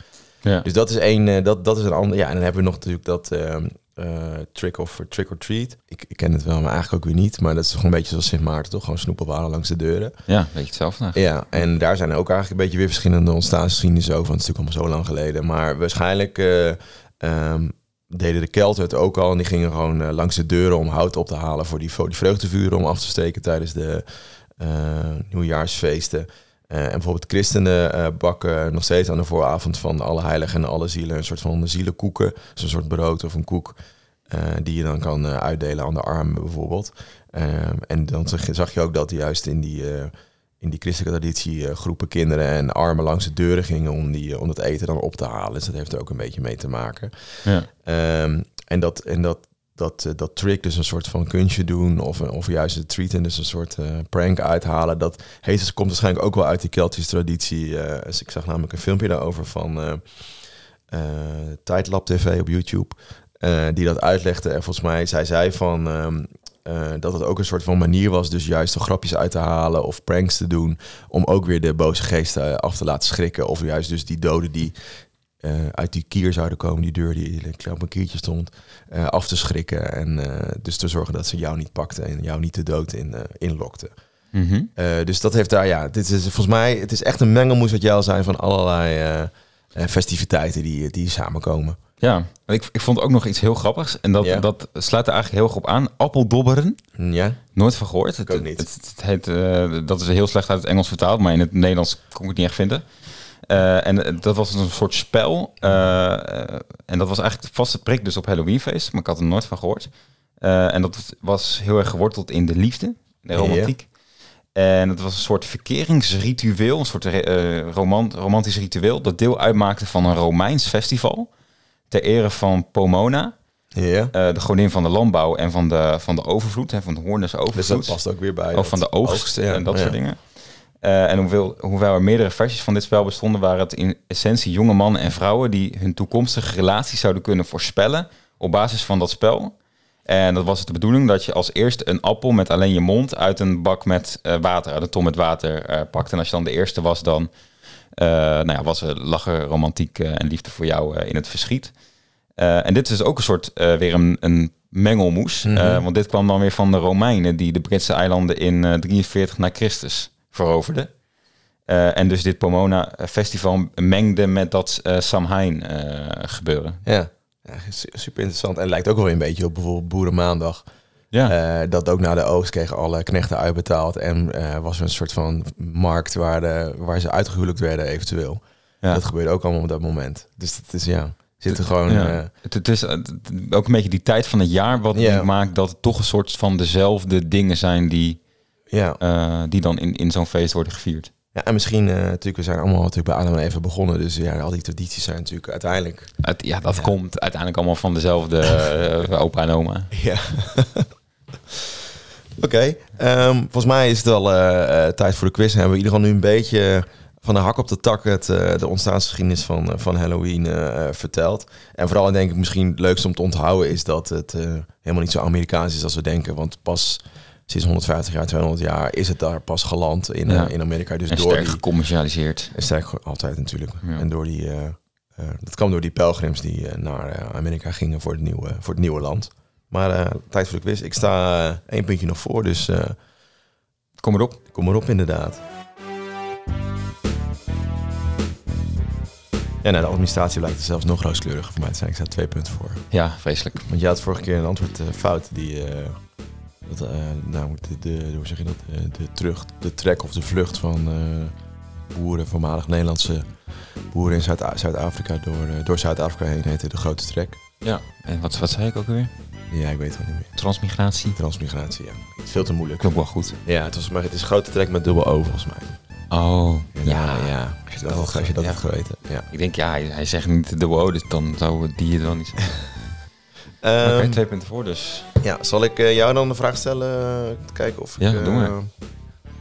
Ja. Dus dat is één, dat, dat is een ander. Ja, en dan hebben we nog natuurlijk dat ehm, eh, trick of trick or treat. Ik, ik ken het wel, maar eigenlijk ook weer niet. Maar dat is toch een beetje zoals Sint Maarten, toch? Gewoon snoep ophalen langs de deuren. ja, weet je hetzelfde. Ja, en daar zijn ook eigenlijk een beetje weer verschillende ontstaansgeschiedenissen over. Want het is natuurlijk allemaal zo lang geleden. Maar waarschijnlijk eh, ehm, deden de Kelten het ook al. En die gingen gewoon eh, langs de deuren om hout op te halen voor die, voor die vreugdevuren om af te steken tijdens de nieuwjaarsfeesten. Eh, en bijvoorbeeld christenen eh, bakken nog steeds aan de vooravond van alle heiligen en alle zielen een soort van zielenkoeken. Dus een soort brood of een koek eh, die je dan kan uitdelen aan de armen bijvoorbeeld. En dan zag je, ook dat juist in die, in die christelijke traditie groepen kinderen en armen langs de deuren gingen om, die, om dat eten dan op te halen. Dus dat heeft er ook een beetje mee te maken. Ja. Ehm, en dat, en dat, dat, eh, dat trick, dus een soort van kunstje doen, of, of juist het treaten, dus een soort eh, prank uithalen, dat heeft, dus- komt waarschijnlijk ook wel uit die Keltische traditie. eh, dus ik zag namelijk een filmpje daarover van eh eh, Tijdlab TV op YouTube, eh, die dat uitlegde. En volgens mij zei zij van ehm, eh, dat het ook een soort van manier was, dus juist de grapjes uit te halen of pranks te doen, om ook weer de boze geesten eh, af te laten schrikken. Of juist dus die doden die eh, uit die kier zouden komen, die deur die op een kiertje stond, eh, af te schrikken. En eh, dus te zorgen dat ze jou niet pakten en jou niet de dood in, inlokten. Mhm. Dus dat heeft daar, ja, dit is volgens mij, het is echt een mengelmoes wat jij al zei van allerlei, festiviteiten die, die samenkomen. Ja, ik, ik vond ook nog iets heel grappigs. En dat, Ja. dat sluit er eigenlijk heel erg op aan. Appeldobberen. Ja, Nooit van gehoord. Ik Het, ook niet. Het, het heet, dat is heel slecht uit het Engels vertaald, maar in het Nederlands kon ik het niet echt vinden. Eh, en eh, dat was een soort spel. eh, en dat was eigenlijk de vaste prik dus op Halloweenfeest, maar ik had er nooit van gehoord. Eh, en dat was heel erg geworteld in de liefde, de romantiek. En het was een soort verkeringsritueel, een soort romant, romantisch ritueel, dat deel uitmaakte van een Romeins festival ter ere van Pomona, eh, de godin van de landbouw en van de, van de overvloed, hè, van de hoorn des Dus dat past ook weer bij. Of van de oogst, ja. en dat Ja. soort dingen. Eh, en hoewel, hoewel er meerdere versies van dit spel bestonden, waren het in essentie jonge mannen en vrouwen die hun toekomstige relatie zouden kunnen voorspellen op basis van dat spel. En dat was het de bedoeling dat je als eerste een appel met alleen je mond uit een bak met eh, water, uit een ton met water eh, pakt. En als je dan de eerste was, dan nou ja, was er lachen, romantiek en liefde voor jou in het verschiet. En dit is dus ook een soort weer een, een mengelmoes. Mhm. Want dit kwam dan weer van de Romeinen die de Britse eilanden in eh 43 na Christus veroverden. Eh, en dus dit Pomona Festival mengde met dat eh Samhain eh, gebeuren. Ja. ja, su- super interessant. En lijkt ook wel een beetje op bijvoorbeeld Boerenmaandag. Ja, dat ook na de oogst kregen alle knechten uitbetaald. En was er een soort van markt waar, de, waar ze uitgehuwelijkt werden eventueel. ja. Dat gebeurde ook allemaal op dat moment. Dus het is ja, zit er gewoon... Ja. het, het is ook een beetje die tijd van het jaar wat Ja. maakt dat het toch een soort van dezelfde dingen zijn die, ja. eh, die dan in, in zo'n feest worden gevierd. ja, en misschien eh, natuurlijk, we zijn allemaal natuurlijk bij Adam en even begonnen. Dus ja, al die tradities zijn natuurlijk uiteindelijk... Het, ja, dat Ja. komt uiteindelijk allemaal van dezelfde eh, opa en oma. Ja. Oké, ehm, volgens mij is het al tijd voor de quiz. Hebben we in ieder geval nu een beetje van de hak op de tak het, de ontstaansgeschiedenis van, van Halloween verteld. En vooral denk ik misschien het leukste om te onthouden is dat het helemaal niet zo Amerikaans is als we denken. Want pas sinds 150 jaar, 200 jaar is het daar pas geland in, eh, in Amerika. Dus en door sterk die, gecommercialiseerd. en sterk altijd natuurlijk. Ja. En door die, eh, eh, dat kwam door die pelgrims die naar Amerika gingen voor het nieuwe, voor het nieuwe land. Maar tijd voor de quiz. Ik sta één puntje nog voor, dus Kom erop. kom erop inderdaad. Ja, nou, de administratie blijkt er zelfs nog rooskleuriger voor mij te zijn. Ik sta twee punten voor. Ja, vreselijk. Want je had vorige keer een antwoord fout. Die, dat, eh, nou, de, de, hoe zeg je dat? Eh, de, terug, de trek of de vlucht van eh, boeren, voormalig Nederlandse boeren in Zuid- Zuid-Afrika door, door Zuid-Afrika heen heette de grote trek. Ja. En wat, wat zei ik ook weer? Ja, ik weet het wel niet meer. Transmigratie. Transmigratie, ja. Veel te moeilijk. Klopt wel goed. Ja, het, was, maar het is grote trek met dubbel O volgens mij. Oh, Ja, ja. Als je dat, had- als je dat Ja. had geweten. Ja. Ik denk, ja, hij, hij zegt niet de wow, dus dan zou die er dan niet zijn. Ehm, Oké, twee punten voor dus. ja, zal ik eh, jou dan de vraag stellen? eh, kijken of Ja, ik... eh, doe maar.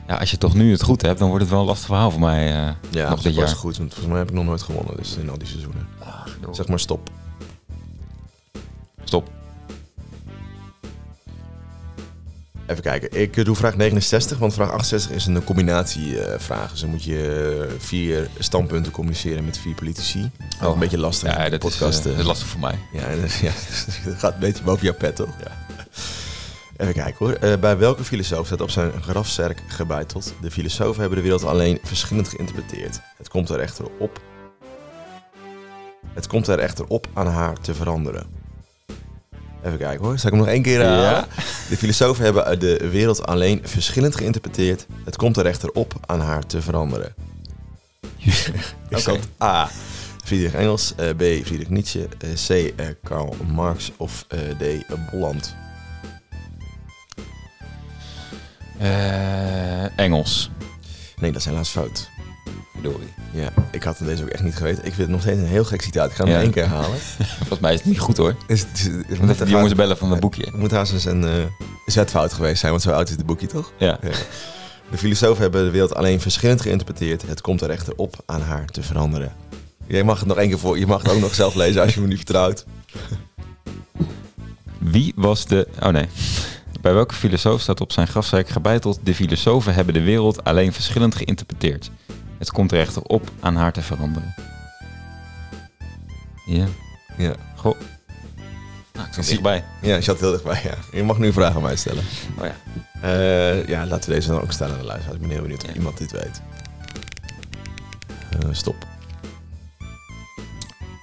Ja, als je toch nu het goed hebt, dan wordt het wel een lastig verhaal voor mij. eh, Ja, nog dit jaar. goed. Want volgens mij heb ik nog nooit gewonnen. Dus in al die seizoenen. Zeg maar stop. Stop. Even kijken. Ik eh, doe vraag 69, want vraag 68 is een combinatievraag. dus dan moet je eh, vier standpunten communiceren met vier politici. Oh, een beetje lastig. Ja, de dat podcast. is, eh, eh. dat is lastig voor mij. Ja, dus, ja, dat gaat een beetje boven jouw pet, toch? Even kijken hoor. Eh, bij welke filosoof staat op zijn grafzerk gebeiteld? De filosofen hebben de wereld alleen verschillend geïnterpreteerd. Het komt er echter op. Het komt er echter op aan haar te veranderen. Even kijken hoor. Zal ik hem nog één keer herhalen? Ja. De filosofen hebben de wereld alleen verschillend geïnterpreteerd. Het komt er echter op aan haar te veranderen. Is Oké. dat A. Friedrich Engels, eh, B. Friedrich Nietzsche, eh, C. eh, Karl Marx of eh, D. eh, Bolland? Eh, Engels. Nee, dat is helaas fout. Verdorie. Ja, ik had deze ook echt niet geweten. Ik vind het nog steeds een heel gek citaat. Ik ga hem Ja. één keer halen. Volgens mij is het niet goed hoor. Is, het- het- even die jongens bellen van het Het boekje. moet haast eens een eh, zetfout geweest zijn, want zo oud is het boekje toch? Ja. Ja. De filosofen hebben de wereld alleen verschillend geïnterpreteerd. Het komt er echter op aan haar te veranderen. Jij mag het nog één keer voor. Je mag het ook nog zelf lezen als je me niet vertrouwt. Wie was de... Oh nee. Bij welke filosoof staat op zijn grafzerk gebeiteld... De filosofen hebben de wereld alleen verschillend geïnterpreteerd. Het komt er echter op aan haar te veranderen. Ja. Ja, Goh. Nou, ik zat dichtbij. ja je zat heel dichtbij. Ja. Je mag nu aan mij stellen. Oh ja. Eh, ja, laten we deze dan ook stellen aan de luisteraar. Ik ben heel benieuwd of Ja. iemand dit weet. Eh, stop.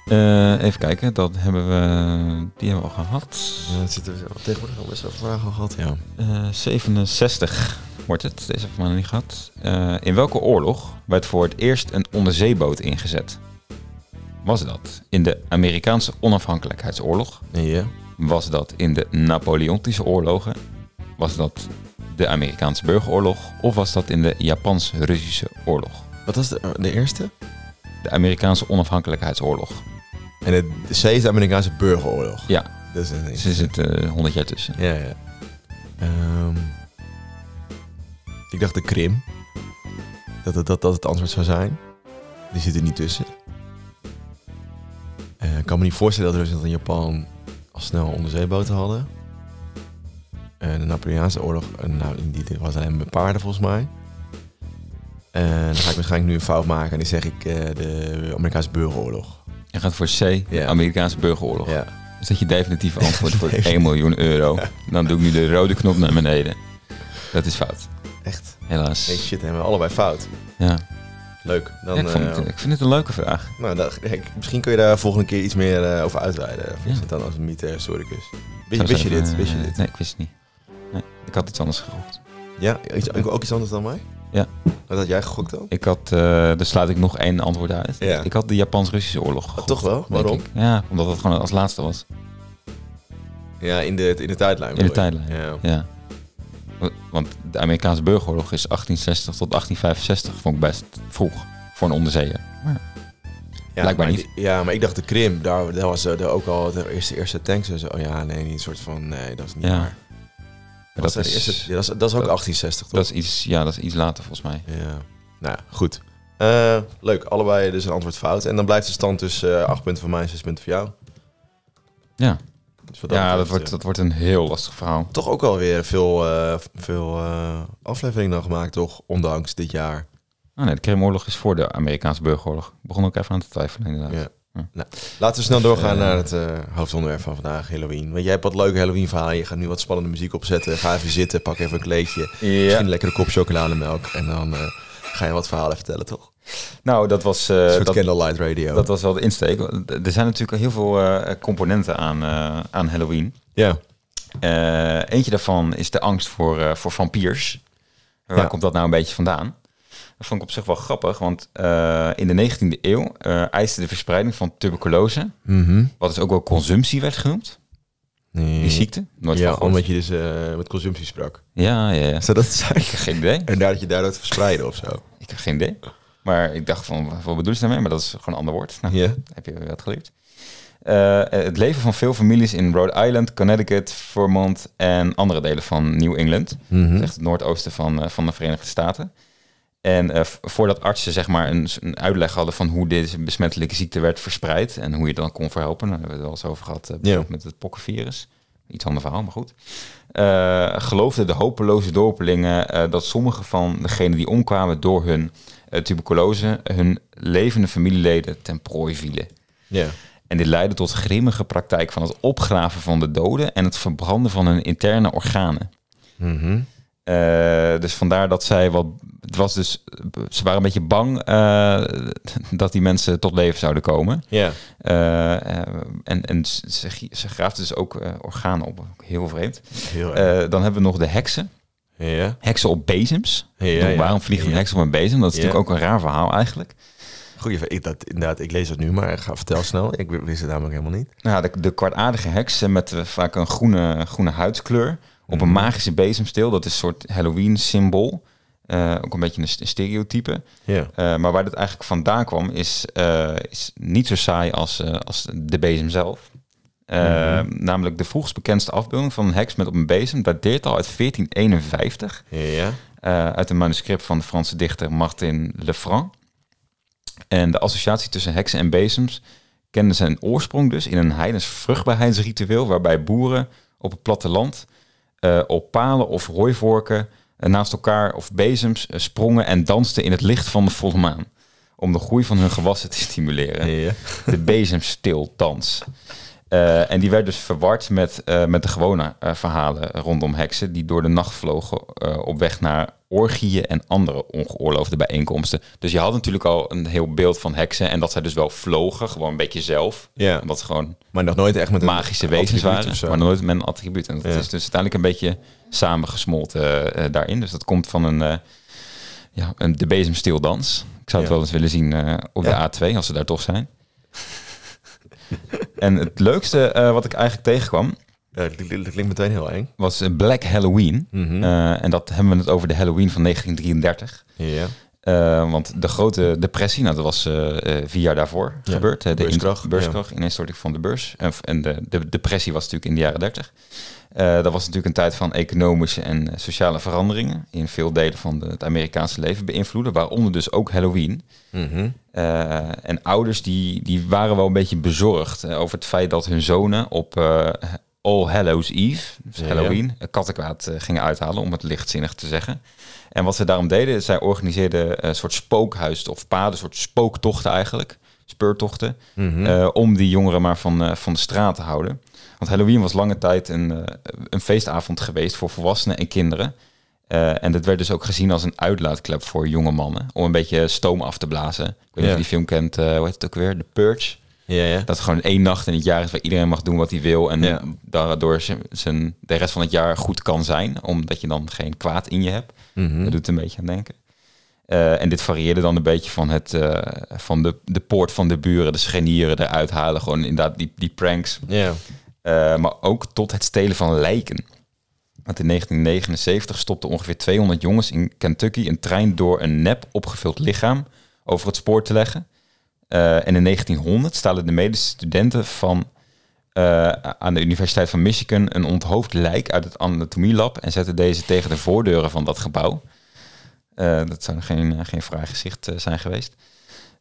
Eh, even kijken, dat hebben we, die hebben we al gehad. Ja, het zit er tegenwoordig al best wel vragen al gehad, ja. Eh, 67 wordt het, deze hebben we nog niet gehad. Eh, in welke oorlog werd voor het eerst een onderzeeboot ingezet? Was dat in de Amerikaanse onafhankelijkheidsoorlog? Ja. Was dat in de Napoleontische oorlogen? Was dat de Amerikaanse burgeroorlog? Of was dat in de Japans-Russische oorlog? Wat was de, de eerste? De Amerikaanse onafhankelijkheidsoorlog. En de, C is de Amerikaanse burgeroorlog. Ja, Dat is een dus er zit eh, 100 jaar tussen. Ja, ja. Ehm, ik dacht de Krim. Dat het, dat dat het antwoord zou zijn. Die zit er niet tussen. Eh, ik kan me niet voorstellen dat Rusland en Japan al snel onderzeeboten hadden. En de Napoleaanse oorlog, eh, nou, in die was alleen met paarden volgens mij. En dan ga ik waarschijnlijk nu een fout maken en dan zeg ik eh, de Amerikaanse burgeroorlog. Je gaat voor C, de Ja. Amerikaanse burgeroorlog. Ja. Is dat je definitieve antwoord voor Nee. 1 miljoen euro? Dan doe ik nu de rode knop naar beneden. Dat is fout, Echt? helaas. Nee, shit, hebben we allebei fout. Ja. Leuk. Dan, Ja, ik, vond eh, ik vind het een leuke vraag. Nou, dat, ik- misschien kun je daar volgende keer iets meer eh, over uitweiden. Ja. Dan als een mythe-historicus. Wist, wist je dit? Wist je eh, dit? Nee, ik wist het niet. Nee, ik had iets anders gegokt. Ja? Iets, ook iets anders dan mij? Ja. Wat had jij gegokt dan? Ik had, dus sluit ik nog één antwoord uit. Ja. Ik had de Japans-Russische oorlog gegokt, toch wel? Waarom? Ja, omdat het gewoon als laatste was. Ja, in de, in de tijdlijn. In de tijdlijn. Ja. Want de Amerikaanse burgeroorlog is 1860 tot 1865. Vond ik best vroeg voor een onderzeeër. Maar Ja, Blijkbaar maar niet. die- Ja, maar ik dacht de Krim, daar, daar was er ook al de eerste, eerste tanks en zo. Oh ja, nee, niet een soort van, nee, dat is niet Ja. waar. dat, dat, is, de eerste, ja, dat, is, dat is ook dat- 1860, toch? dat, is iets, ja, dat is iets later volgens mij. Ja. Nou ja, goed. Eh, leuk, allebei dus een antwoord fout. En dan blijft de stand tussen eh 8 punten voor mij en 6 punten voor jou. Ja, Dus ja dat, wordt, eh, dat wordt een heel lastig verhaal. toch ook alweer veel, eh, veel eh, afleveringen dan gemaakt, toch? Ondanks dit jaar. Oh nee, de Krimoorlog is voor de Amerikaanse burgeroorlog. Ik begon ook even aan te twijfelen inderdaad. Ja. Nou, laten we snel Of, doorgaan naar het hoofdonderwerp van vandaag, Halloween. Want jij hebt wat leuke Halloween-verhalen. Je gaat nu wat spannende muziek opzetten. Ga even zitten, pak even een kleedje. Misschien een lekkere kop chocolademelk. En dan ga je wat verhalen vertellen, toch? Nou, dat was, soort dat, candlelight radio. dat was wel de insteek. Er zijn natuurlijk heel veel eh, componenten aan, eh, aan Halloween. ja. Eentje daarvan is de angst voor, voor vampiers. Waar Ja. komt dat nou een beetje vandaan? Dat vond ik op zich wel grappig, want in de 19e eeuw eiste de verspreiding van tuberculose, Mhm. wat dus ook wel consumptie werd genoemd, Nee. die ziekte. Nooit Ja, omdat je dus eh, met consumptie sprak. Ja, ja, ja. Zou dat zijn? Ik heb geen idee. En daar dat je daardoor verspreiden of zo. Ik heb geen idee. Maar ik dacht van, wat bedoel je daarmee? Maar dat is gewoon een ander woord. Nou, Ja. heb je wat geleerd. Eh, het leven van veel families in Rhode Island, Connecticut, Vermont en andere delen van New England. Mhm. Dat is echt het noordoosten van, eh, van de Verenigde Staten. En eh, voordat artsen zeg maar een, een uitleg hadden van hoe deze besmettelijke ziekte werd verspreid en hoe je dan kon verhelpen, daar hebben we het wel eens over gehad eh, met het pokkenvirus. Iets ander verhaal, maar goed. Eh, geloofden de hopeloze dorpelingen eh, dat sommige van degenen die omkwamen door hun eh, tuberculose hun levende familieleden ten prooi vielen. Ja. En dit leidde tot grimmige praktijk van het opgraven van de doden en het verbranden van hun interne organen. Mhm. Eh, dus vandaar dat zij wat. Het was dus. Ze waren een beetje bang eh, dat die mensen tot leven zouden komen. Ja. Eh, eh, en en ze, ze graafden dus ook eh, organen op. Heel vreemd. Heel. Eh, dan hebben we nog de heksen. Ja. Heksen op bezems. Ja. Waarom vliegen Ja. een heks op een bezem? Dat is natuurlijk ook een raar verhaal eigenlijk. Goeie, ik, dat, inderdaad, ik lees dat nu, maar ga vertel snel. Ik wist het namelijk helemaal niet. Nou, de, de kwaadaardige heks eh, met eh, vaak een groene, groene huidskleur op een Mhm. magische bezemsteel. Dat is een soort Halloween-symbool. Eh, ook een beetje een st- stereotype. Maar waar dit eigenlijk vandaan kwam, is, is niet zo saai als, als de bezem zelf. Eh, Mhm. Namelijk de vroegst bekendste afbeelding van een heks met op een bezem dateert al uit 1451 Ja. eh, uit een manuscript van de Franse dichter Martin Lefranc. En de associatie tussen heksen en bezems kende zijn oorsprong dus in een heidens vruchtbaarheidsritueel waarbij boeren op het platteland eh, op palen of hooivorken eh, naast elkaar of bezems sprongen en dansten in het licht van de volle maan om de groei van hun gewassen te stimuleren Ja. de bezemstiltans. Eh en die werd dus verward met, eh, met de gewone eh, verhalen rondom heksen die door de nacht vlogen op weg naar orgieën en andere ongeoorloofde bijeenkomsten. Dus je had natuurlijk al een heel beeld van heksen en dat zij dus wel vlogen, gewoon een beetje zelf. Ja. Omdat gewoon Maar nog nooit echt met magische wezens waren, maar nooit met een attribuut. En dat Ja. is dus uiteindelijk een beetje samengesmolten daarin. Dus dat komt van een, ja, een de bezemsteeldans. Ik zou het Ja. wel eens willen zien op Ja. de A2, als ze daar toch zijn. En het leukste eh, wat ik eigenlijk tegenkwam, Ja, dat klinkt- meteen heel eng. was eh, Black Halloween. Mhm. Eh, en dat hebben we het over de Halloween van 1933. ja. Eh, want de grote depressie, nou, dat was eh, eh, vier jaar daarvoor Ja, gebeurd. de beurskracht, in- beurskracht, ineenstorting van de beurs. En, en de, de depressie was natuurlijk in de jaren 30. Eh, dat was natuurlijk een tijd van economische en sociale veranderingen. In veel delen van de, het Amerikaanse leven beïnvloeden. Waaronder dus ook Halloween. Mhm. En ouders die, die waren wel een beetje bezorgd over het feit dat hun zonen op All Hallows Eve, dus Ja. Halloween, kattenkwaad gingen uithalen, om het lichtzinnig te zeggen. En wat ze daarom deden, zij organiseerden een soort spookhuis of paden, een soort spooktochten eigenlijk, speurtochten, Mhm. eh, om die jongeren maar van, eh, van de straat te houden. Want Halloween was lange tijd een, eh, een feestavond geweest voor volwassenen en kinderen. Eh, en dat werd dus ook gezien als een uitlaatklep voor jonge mannen. Om een beetje stoom af te blazen. Ik weet niet Ja. of je die film kent, eh, hoe heet het ook weer? The Purge. Ja, ja. Dat het gewoon één nacht in het jaar is waar iedereen mag doen wat hij wil. En Ja. daardoor zijn- de rest van het jaar goed kan zijn. Omdat je dan geen kwaad in je hebt. Mhm. Dat doet een beetje aan denken. Eh, en dit varieerde dan een beetje van, het, eh, van de, de poort van de buren, de schenieren eruit halen. Gewoon inderdaad die, die pranks. Ja. Eh, maar ook tot het stelen van lijken. Want in 1979 stopten ongeveer 200 jongens in Kentucky een trein door een nep opgevuld lichaam over het spoor te leggen. Eh, en in 1900 stalen de medische studenten van, eh, aan de Universiteit van Michigan een onthoofd lijk uit het anatomielab en zetten deze tegen de voordeuren van dat gebouw. Eh, dat zou geen, geen fraai gezicht zijn geweest.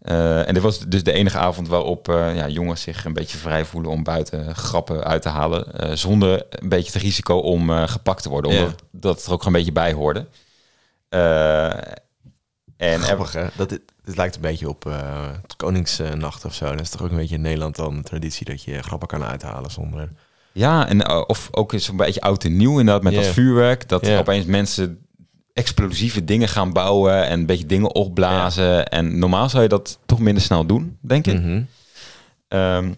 En dit was dus de enige avond waarop ja, jongens zich een beetje vrij voelen om buiten grappen uit te halen. zonder een beetje het risico om gepakt te worden. Ja. Omdat dat er ook gewoon een beetje bij hoorde. En Grappig, hè? Dat, dit, dit lijkt een beetje op eh, Koningsnacht of zo. Dat is toch ook een beetje in Nederland dan de traditie dat je grappen kan uithalen zonder... ja, en, eh, of ook eens een beetje oud en nieuw inderdaad met dat vuurwerk. Dat opeens mensen explosieve dingen gaan bouwen en een beetje dingen opblazen. En normaal zou je dat toch minder snel doen, denk ik. Mhm. Ehm,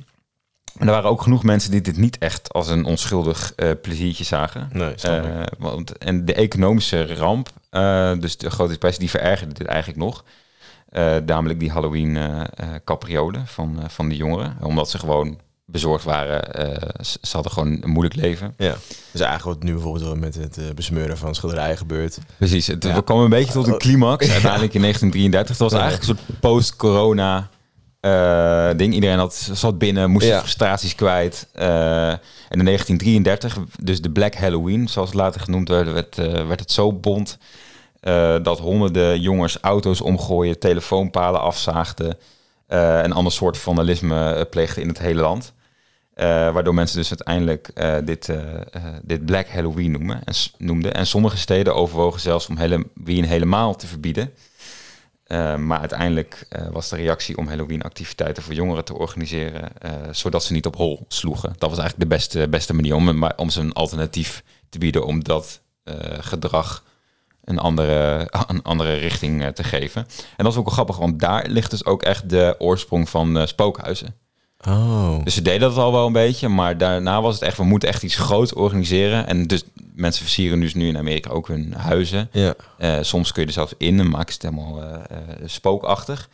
en er waren ook genoeg mensen die dit niet echt als een onschuldig eh, pleziertje zagen. Nee. Eh, want, en de economische ramp, eh, dus de grote depressie, die verergerde dit eigenlijk nog. Namelijk die Halloween capriolen van, van die jongeren. Omdat ze gewoon bezorgd waren. ze, ze hadden gewoon een moeilijk leven. Ja. Dus eigenlijk wat nu bijvoorbeeld met het besmeuren van schilderijen gebeurt. Precies, het, Ja. we kwamen een beetje tot een climax. Uiteindelijk in 1933. Het was eigenlijk een soort post-corona eh, ding. Iedereen had, zat binnen, moest Ja. frustraties kwijt. Eh, en in 1933, dus de Black Halloween, zoals het later genoemd werd, werd, eh, werd het zo bond... dat honderden jongens auto's omgooien, telefoonpalen afzaagden... en ander soort vandalisme pleegden in het hele land. Waardoor mensen dus uiteindelijk dit, dit Black Halloween noemen, en, noemden. En sommige steden overwogen zelfs om Halloween helemaal te verbieden. Eh, maar uiteindelijk eh, was de reactie om Halloween-activiteiten voor jongeren te organiseren, eh, zodat ze niet op hol sloegen. Dat was eigenlijk de beste, beste manier om, om ze een alternatief te bieden om dat gedrag een andere, een andere richting te geven. En dat is ook wel grappig, want daar ligt dus ook echt de oorsprong van spookhuizen. Oh. Dus ze deden dat al wel een beetje, maar daarna was het echt, we moeten echt iets groots organiseren. En dus mensen versieren dus nu in Amerika ook hun huizen. Ja. Eh, soms kun je er zelfs in en maken ze het helemaal eh, eh, spookachtig.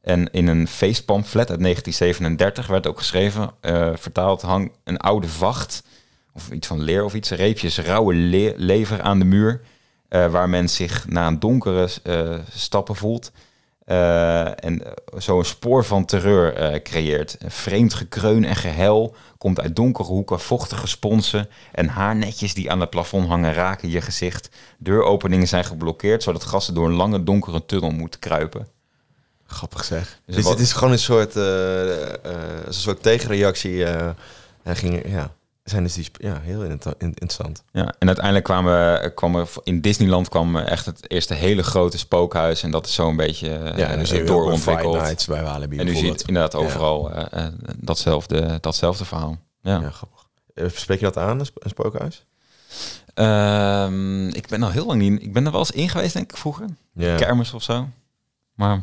En in een feestpamflet uit 1937 werd ook geschreven, vertaald, hang een oude vacht, of iets van leer of iets, reepjes rauwe le- lever aan de muur, waar men zich na een donkere stappen voelt. Eh, en eh, zo een spoor van terreur eh, creëert. Een vreemd gekreun en gehuil komt uit donkere hoeken, vochtige sponsen en haarnetjes die aan het plafond hangen raken je gezicht. Deuropeningen zijn geblokkeerd, zodat gasten door een lange donkere tunnel moeten kruipen. Grappig zeg. Dus Dus, wat- het is gewoon een soort, eh, eh, een soort tegenreactie. eh hij ging, ja, zijn dus die, ja, heel inter- in- interessant. Ja, en uiteindelijk kwamen, kwamen in Disneyland kwam echt het eerste hele grote spookhuis en dat is zo een beetje Ja, en Fight doorontwikkeld. Nights bij Walibi En nu zie je inderdaad overal eh, eh, datzelfde, datzelfde verhaal. Ja. Ja, grappig. Spreek je dat aan, een spookhuis? Ehm, ik ben al heel lang niet... Ik ben er wel eens in geweest, denk ik, vroeger. Ja. Kermis of zo. Maar...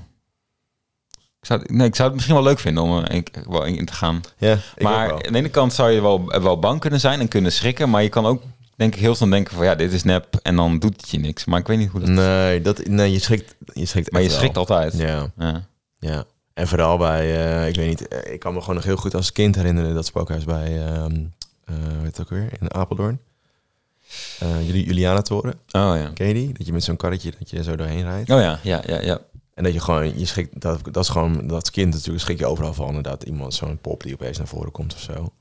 Ik zou, nee, ik zou het misschien wel leuk vinden om er wel in te gaan. Ja, maar aan de ene kant zou je wel, wel bang kunnen zijn en kunnen schrikken. Maar je kan ook, denk ik, heel snel denken van... Ja, dit is nep. En dan doet het je niks. Maar ik weet niet hoe dat... Nee, dat, nee je schrikt, je schrikt maar je schrikt altijd. Ja, Ja. ja. En vooral bij, eh, ik weet niet, eh, ik kan me gewoon nog heel goed als kind herinneren dat spookhuis bij, ehm eh, hoe heet het ook weer, in Apeldoorn. Eh Juli- Juliana-toren, Oh ja. ken je die? Dat je met zo'n karretje, dat je zo doorheen rijdt. Oh ja, ja, ja, ja. En dat je gewoon, je schrikt, dat, dat is gewoon, dat kind natuurlijk schrik je overal van, inderdaad, iemand, zo'n pop die opeens naar voren komt of zo.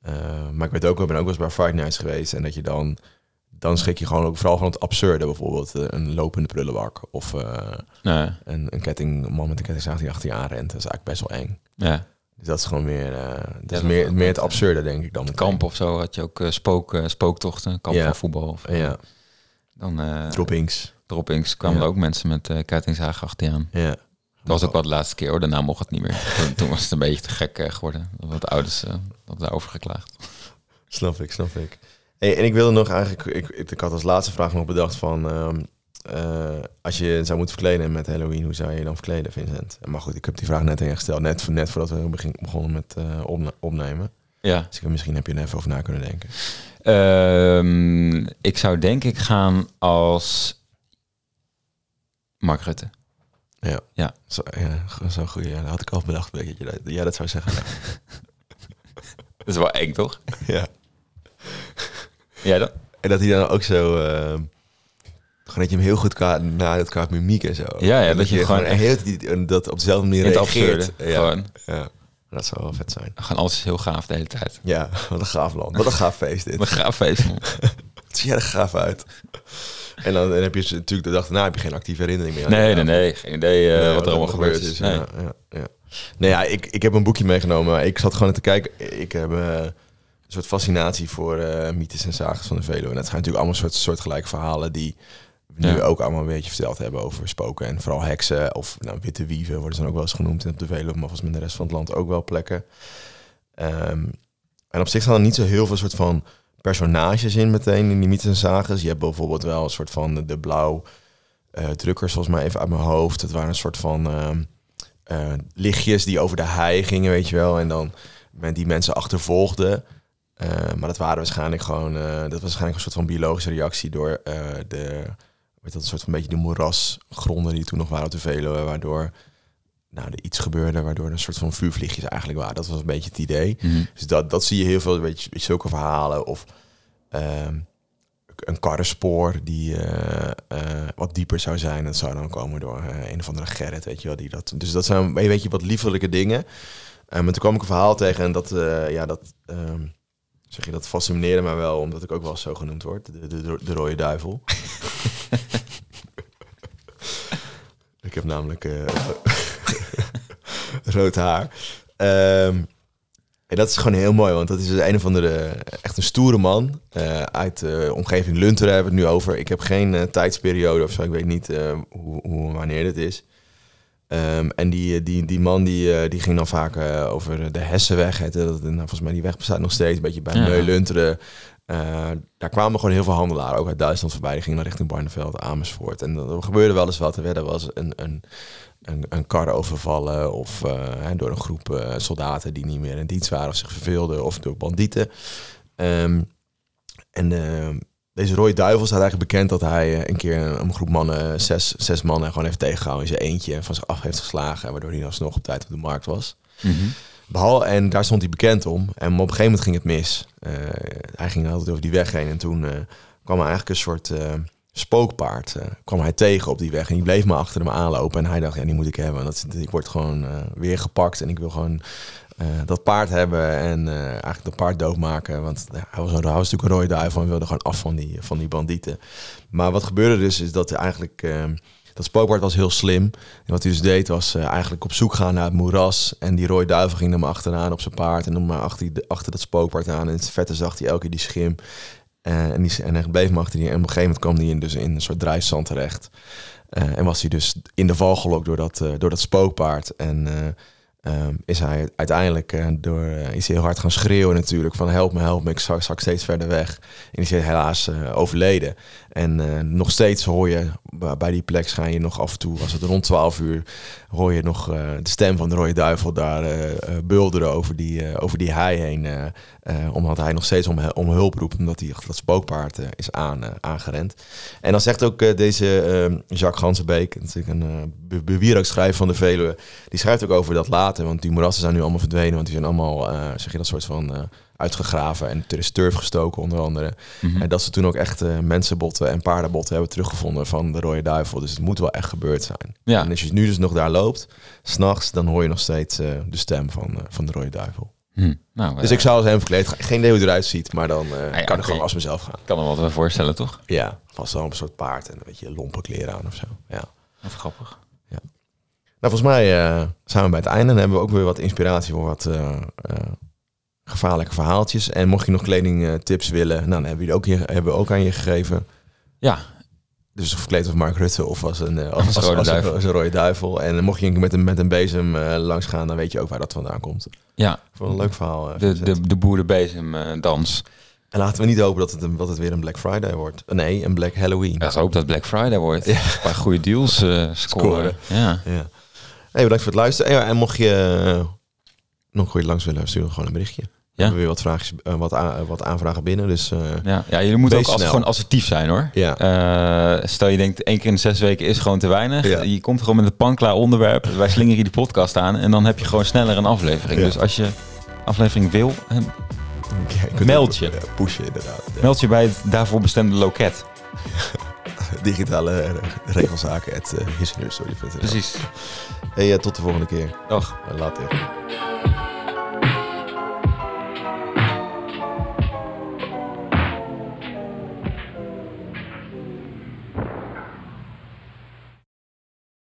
Eh, maar ik weet ook, ik ben ook wel eens bij Friday Nights geweest en dat je dan, dan schrik je gewoon ook vooral van het absurde, bijvoorbeeld eh, een lopende prullenbak of eh, Nee, een, een ketting, een man met een kettingzaag die achter je aanrent. Dat is eigenlijk best wel eng. ja. Dus dat is gewoon meer, eh, dat Ja, is meer, meer het absurde, denk ik dan. Kamp of zo had je ook spook, spooktochten. Kamp Ja. van voetbal. Of, Ja, Dan droppings. Droppings kwamen Ja. er ook mensen met eh kettingzagen achter je aan. Ja. Dat was ook wel de laatste keer hoor. Daarna mocht het niet meer. Toen, toen was het een beetje te gek eh, geworden. Wat de ouders dat daarover geklaagd. Snap ik, snap ik. Hey, en ik wilde nog eigenlijk, ik, ik, ik had als laatste vraag nog bedacht van, ehm, eh, als je zou moeten verkleden met Halloween, hoe zou je je dan verkleden, Vincent? Maar goed, ik heb die vraag net ingesteld, net, net voordat we begin, begonnen met opne- opnemen. Ja. Dus ik, misschien heb je er even over na kunnen denken. Ehm, ik zou denk ik gaan als Mark Rutte. Zo, ja, go- zo goed. Ja, dat had ik al bedacht, weet je, dat jij dat zou zeggen. Dat is wel eng, toch? ja. Ja, dan? En dat hij dan ook zo, ehm, gewoon dat je hem heel goed ka nadoet qua mimiek en zo. Ja, ja, dat je gewoon echt- heel die- dat op dezelfde manier In het reageert. absurde. Ja, Gewoon. ja, dat zou wel vet zijn. Gewoon alles is heel gaaf de hele tijd. Ja, wat een gaaf land. Wat een gaaf feest dit. Een gaaf feest. man. Het ziet er gaaf uit. En dan, dan heb je natuurlijk de dag daarna heb je geen actieve herinnering meer. Nee, nee, nee. Geen idee eh, Nee, wat er allemaal gebeurd is. Nee. Ja, ja, ja. Nee, ja, ik, ik heb een boekje meegenomen. Ik zat gewoon te kijken. Ik heb eh, een soort fascinatie voor eh, mythes en sagas van de Veluwe. En dat zijn natuurlijk allemaal soort, soortgelijke verhalen die we nu ook allemaal een beetje verteld hebben over spoken. En vooral heksen of nou, witte wieven worden ze dan ook wel eens genoemd op de Veluwe. Maar volgens mij in de rest van het land ook wel plekken. Ehm, en op zich staan er niet zo heel veel soort van personages in meteen in die mythes en. Je hebt bijvoorbeeld wel een soort van de, blauw eh, drukkers, volgens mij even uit mijn hoofd. Het waren een soort van ehm, eh, lichtjes die over de hei gingen, weet je wel. En dan met die mensen achtervolgden. Eh, maar dat waren waarschijnlijk gewoon, dat was waarschijnlijk een soort van biologische reactie door de, weet dat, een soort van beetje de moerasgronden die toen nog waren de Veluwe, waardoor nou, er iets gebeurde, waardoor er een soort van vuurvliegjes eigenlijk waren. Dat was een beetje het idee. Mhm. Dus dat, dat zie je heel veel, weet je, weet je, zulke verhalen. Of ehm, een karrenspoor die eh, eh, wat dieper zou zijn. Dat zou dan komen door eh, een of andere Gerrit, weet je wel. Die dat, dus dat zijn, weet je, wat liefelijke dingen. Maar toen kwam ik een verhaal tegen en dat, ja, dat, ehm, zeg je, dat fascineerde mij wel. Omdat ik ook wel zo genoemd word. De, de, de, de rode duivel. ik heb namelijk rood haar. Ehm, en dat is gewoon heel mooi, want dat is een of andere, echt een stoere man eh, uit de omgeving Lunteren hebben we het nu over. Ik heb geen eh, tijdsperiode of zo, ik weet niet eh, hoe, hoe wanneer dit is. Ehm, en die, die, die man die, die ging dan vaak over de Hessenweg. Heette dat, nou, volgens mij die weg bestaat nog steeds, een beetje bij Ja. Neu-Lunteren. Eh, daar kwamen gewoon heel veel handelaren, ook uit Duitsland voorbij. Die gingen dan richting Barneveld, Amersfoort. En er gebeurde wel eens wat. Er werd wel eens een, een, een, een kar overvallen of eh, door een groep eh, soldaten die niet meer in dienst waren of zich verveelden of door bandieten. Ehm, en eh, deze Roy Duivel staat eigenlijk bekend dat hij eh, een keer een, een groep mannen, zes, zes mannen, gewoon heeft tegengehouden in zijn eentje en van zich af heeft geslagen, waardoor hij alsnog op tijd op de markt was. Mhm. Behalve, en daar stond hij bekend om. En op een gegeven moment ging het mis. Hij ging altijd over die weg heen. En toen kwam er eigenlijk een soort spookpaard. eh, kwam hij tegen op die weg. En die bleef maar achter hem aanlopen. En hij dacht, ja, die moet ik hebben. Dat, ik word gewoon eh, weer gepakt. En ik wil gewoon eh, dat paard hebben. En eigenlijk dat paard doodmaken. Want hij, was, hij was natuurlijk een rode duivel. En wilde gewoon af van die, van die bandieten. Maar wat gebeurde dus, is dat eigenlijk... eh, dat spookpaard was heel slim. En wat hij dus deed, was eigenlijk op zoek gaan naar het moeras. En die rode duivel ging hem achteraan op zijn paard. En dan maar achter, achter dat spookpaard aan. En het vette zag hij elke keer die schim. Eh, en, die, en hij bleef hem achter die. En op een gegeven moment kwam hij in, dus in een soort drijfzand terecht. Eh, en was hij dus in de val gelokt door dat, eh, door dat spookpaard. En eh, ehm, is hij uiteindelijk door, is hij heel hard gaan schreeuwen natuurlijk van help me, help me, ik zak, steeds verder weg. En is hij helaas overleden. En nog steeds hoor je bij die plek schijn je nog af en toe, was het rond 12 uur, hoor je nog de stem van de rode duivel daar bulderen over die, over die hei heen. omdat hij nog steeds om, om hulp roept, omdat hij dat spookpaard is aan, aangerend. En dan zegt ook deze ehm, Jacques Gansenbeek, natuurlijk een uh, bewierooksschrijver van de Veluwe, die schrijft ook over dat later, want die moerassen zijn nu allemaal verdwenen, want die zijn allemaal, uh, zeg je dat soort van uh, uitgegraven en er is turf gestoken onder andere. Mm -hmm. En dat ze toen ook echt uh, mensenbotten en paardenbotten hebben teruggevonden van de rode duivel. Dus het moet wel echt gebeurd zijn. Ja. En als je nu dus nog daar loopt, s'nachts, dan hoor je nog steeds de stem van, van de rode duivel. Hm. Nou, dus ik zou als hem verkleed Geen idee hoe eruit ziet, maar dan ja, kan ik gewoon als mezelf gaan. kan me wat voorstellen, toch? Ja, vast wel een soort paard en een beetje lompe kleren aan of zo. Ja. Even grappig. Ja. Nou, volgens mij zijn we bij het einde en hebben we ook weer wat inspiratie voor wat gevaarlijke verhaaltjes. En mocht je nog kledingtips willen, nou, dan hebben we, ook hier, hebben we ook aan je gegeven. Ja. Dus of verkleed als Mark Rutte of als een, als, als, rode. Als een rode duivel. En mocht je met een, met een bezem langs gaan, dan weet je ook waar dat vandaan komt. Ja. Voor een leuk verhaal. de, de, de boerenbezemdans. En laten we niet hopen dat het, een, dat het weer een Black Friday wordt. Nee, een Black Halloween. Ik hoop dat Black Friday wordt. Ja. Een paar goede deals uh, scoren. Ja. ja. Hey, bedankt voor het luisteren. En, ja, en mocht je nog goed langs willen, stuur dan gewoon een berichtje. Ja. We hebben weer wat, vraagjes, uh, wat, aan, wat aanvragen binnen. Dus, ja. ja, jullie moeten ook als, gewoon assertief zijn hoor. Ja. stel je denkt één keer in de zes weken is gewoon te weinig. Ja. Je komt gewoon met een panklaar onderwerp. Wij slingeren je die podcast aan. En dan heb je gewoon sneller een aflevering. Dus als je aflevering wil, ja, Meld je. pushen inderdaad. Ja. Meld je bij het daarvoor bestemde loket. Digitale regelzaken at uh, Precies. Hey, uh, tot de volgende keer. Dag. Later.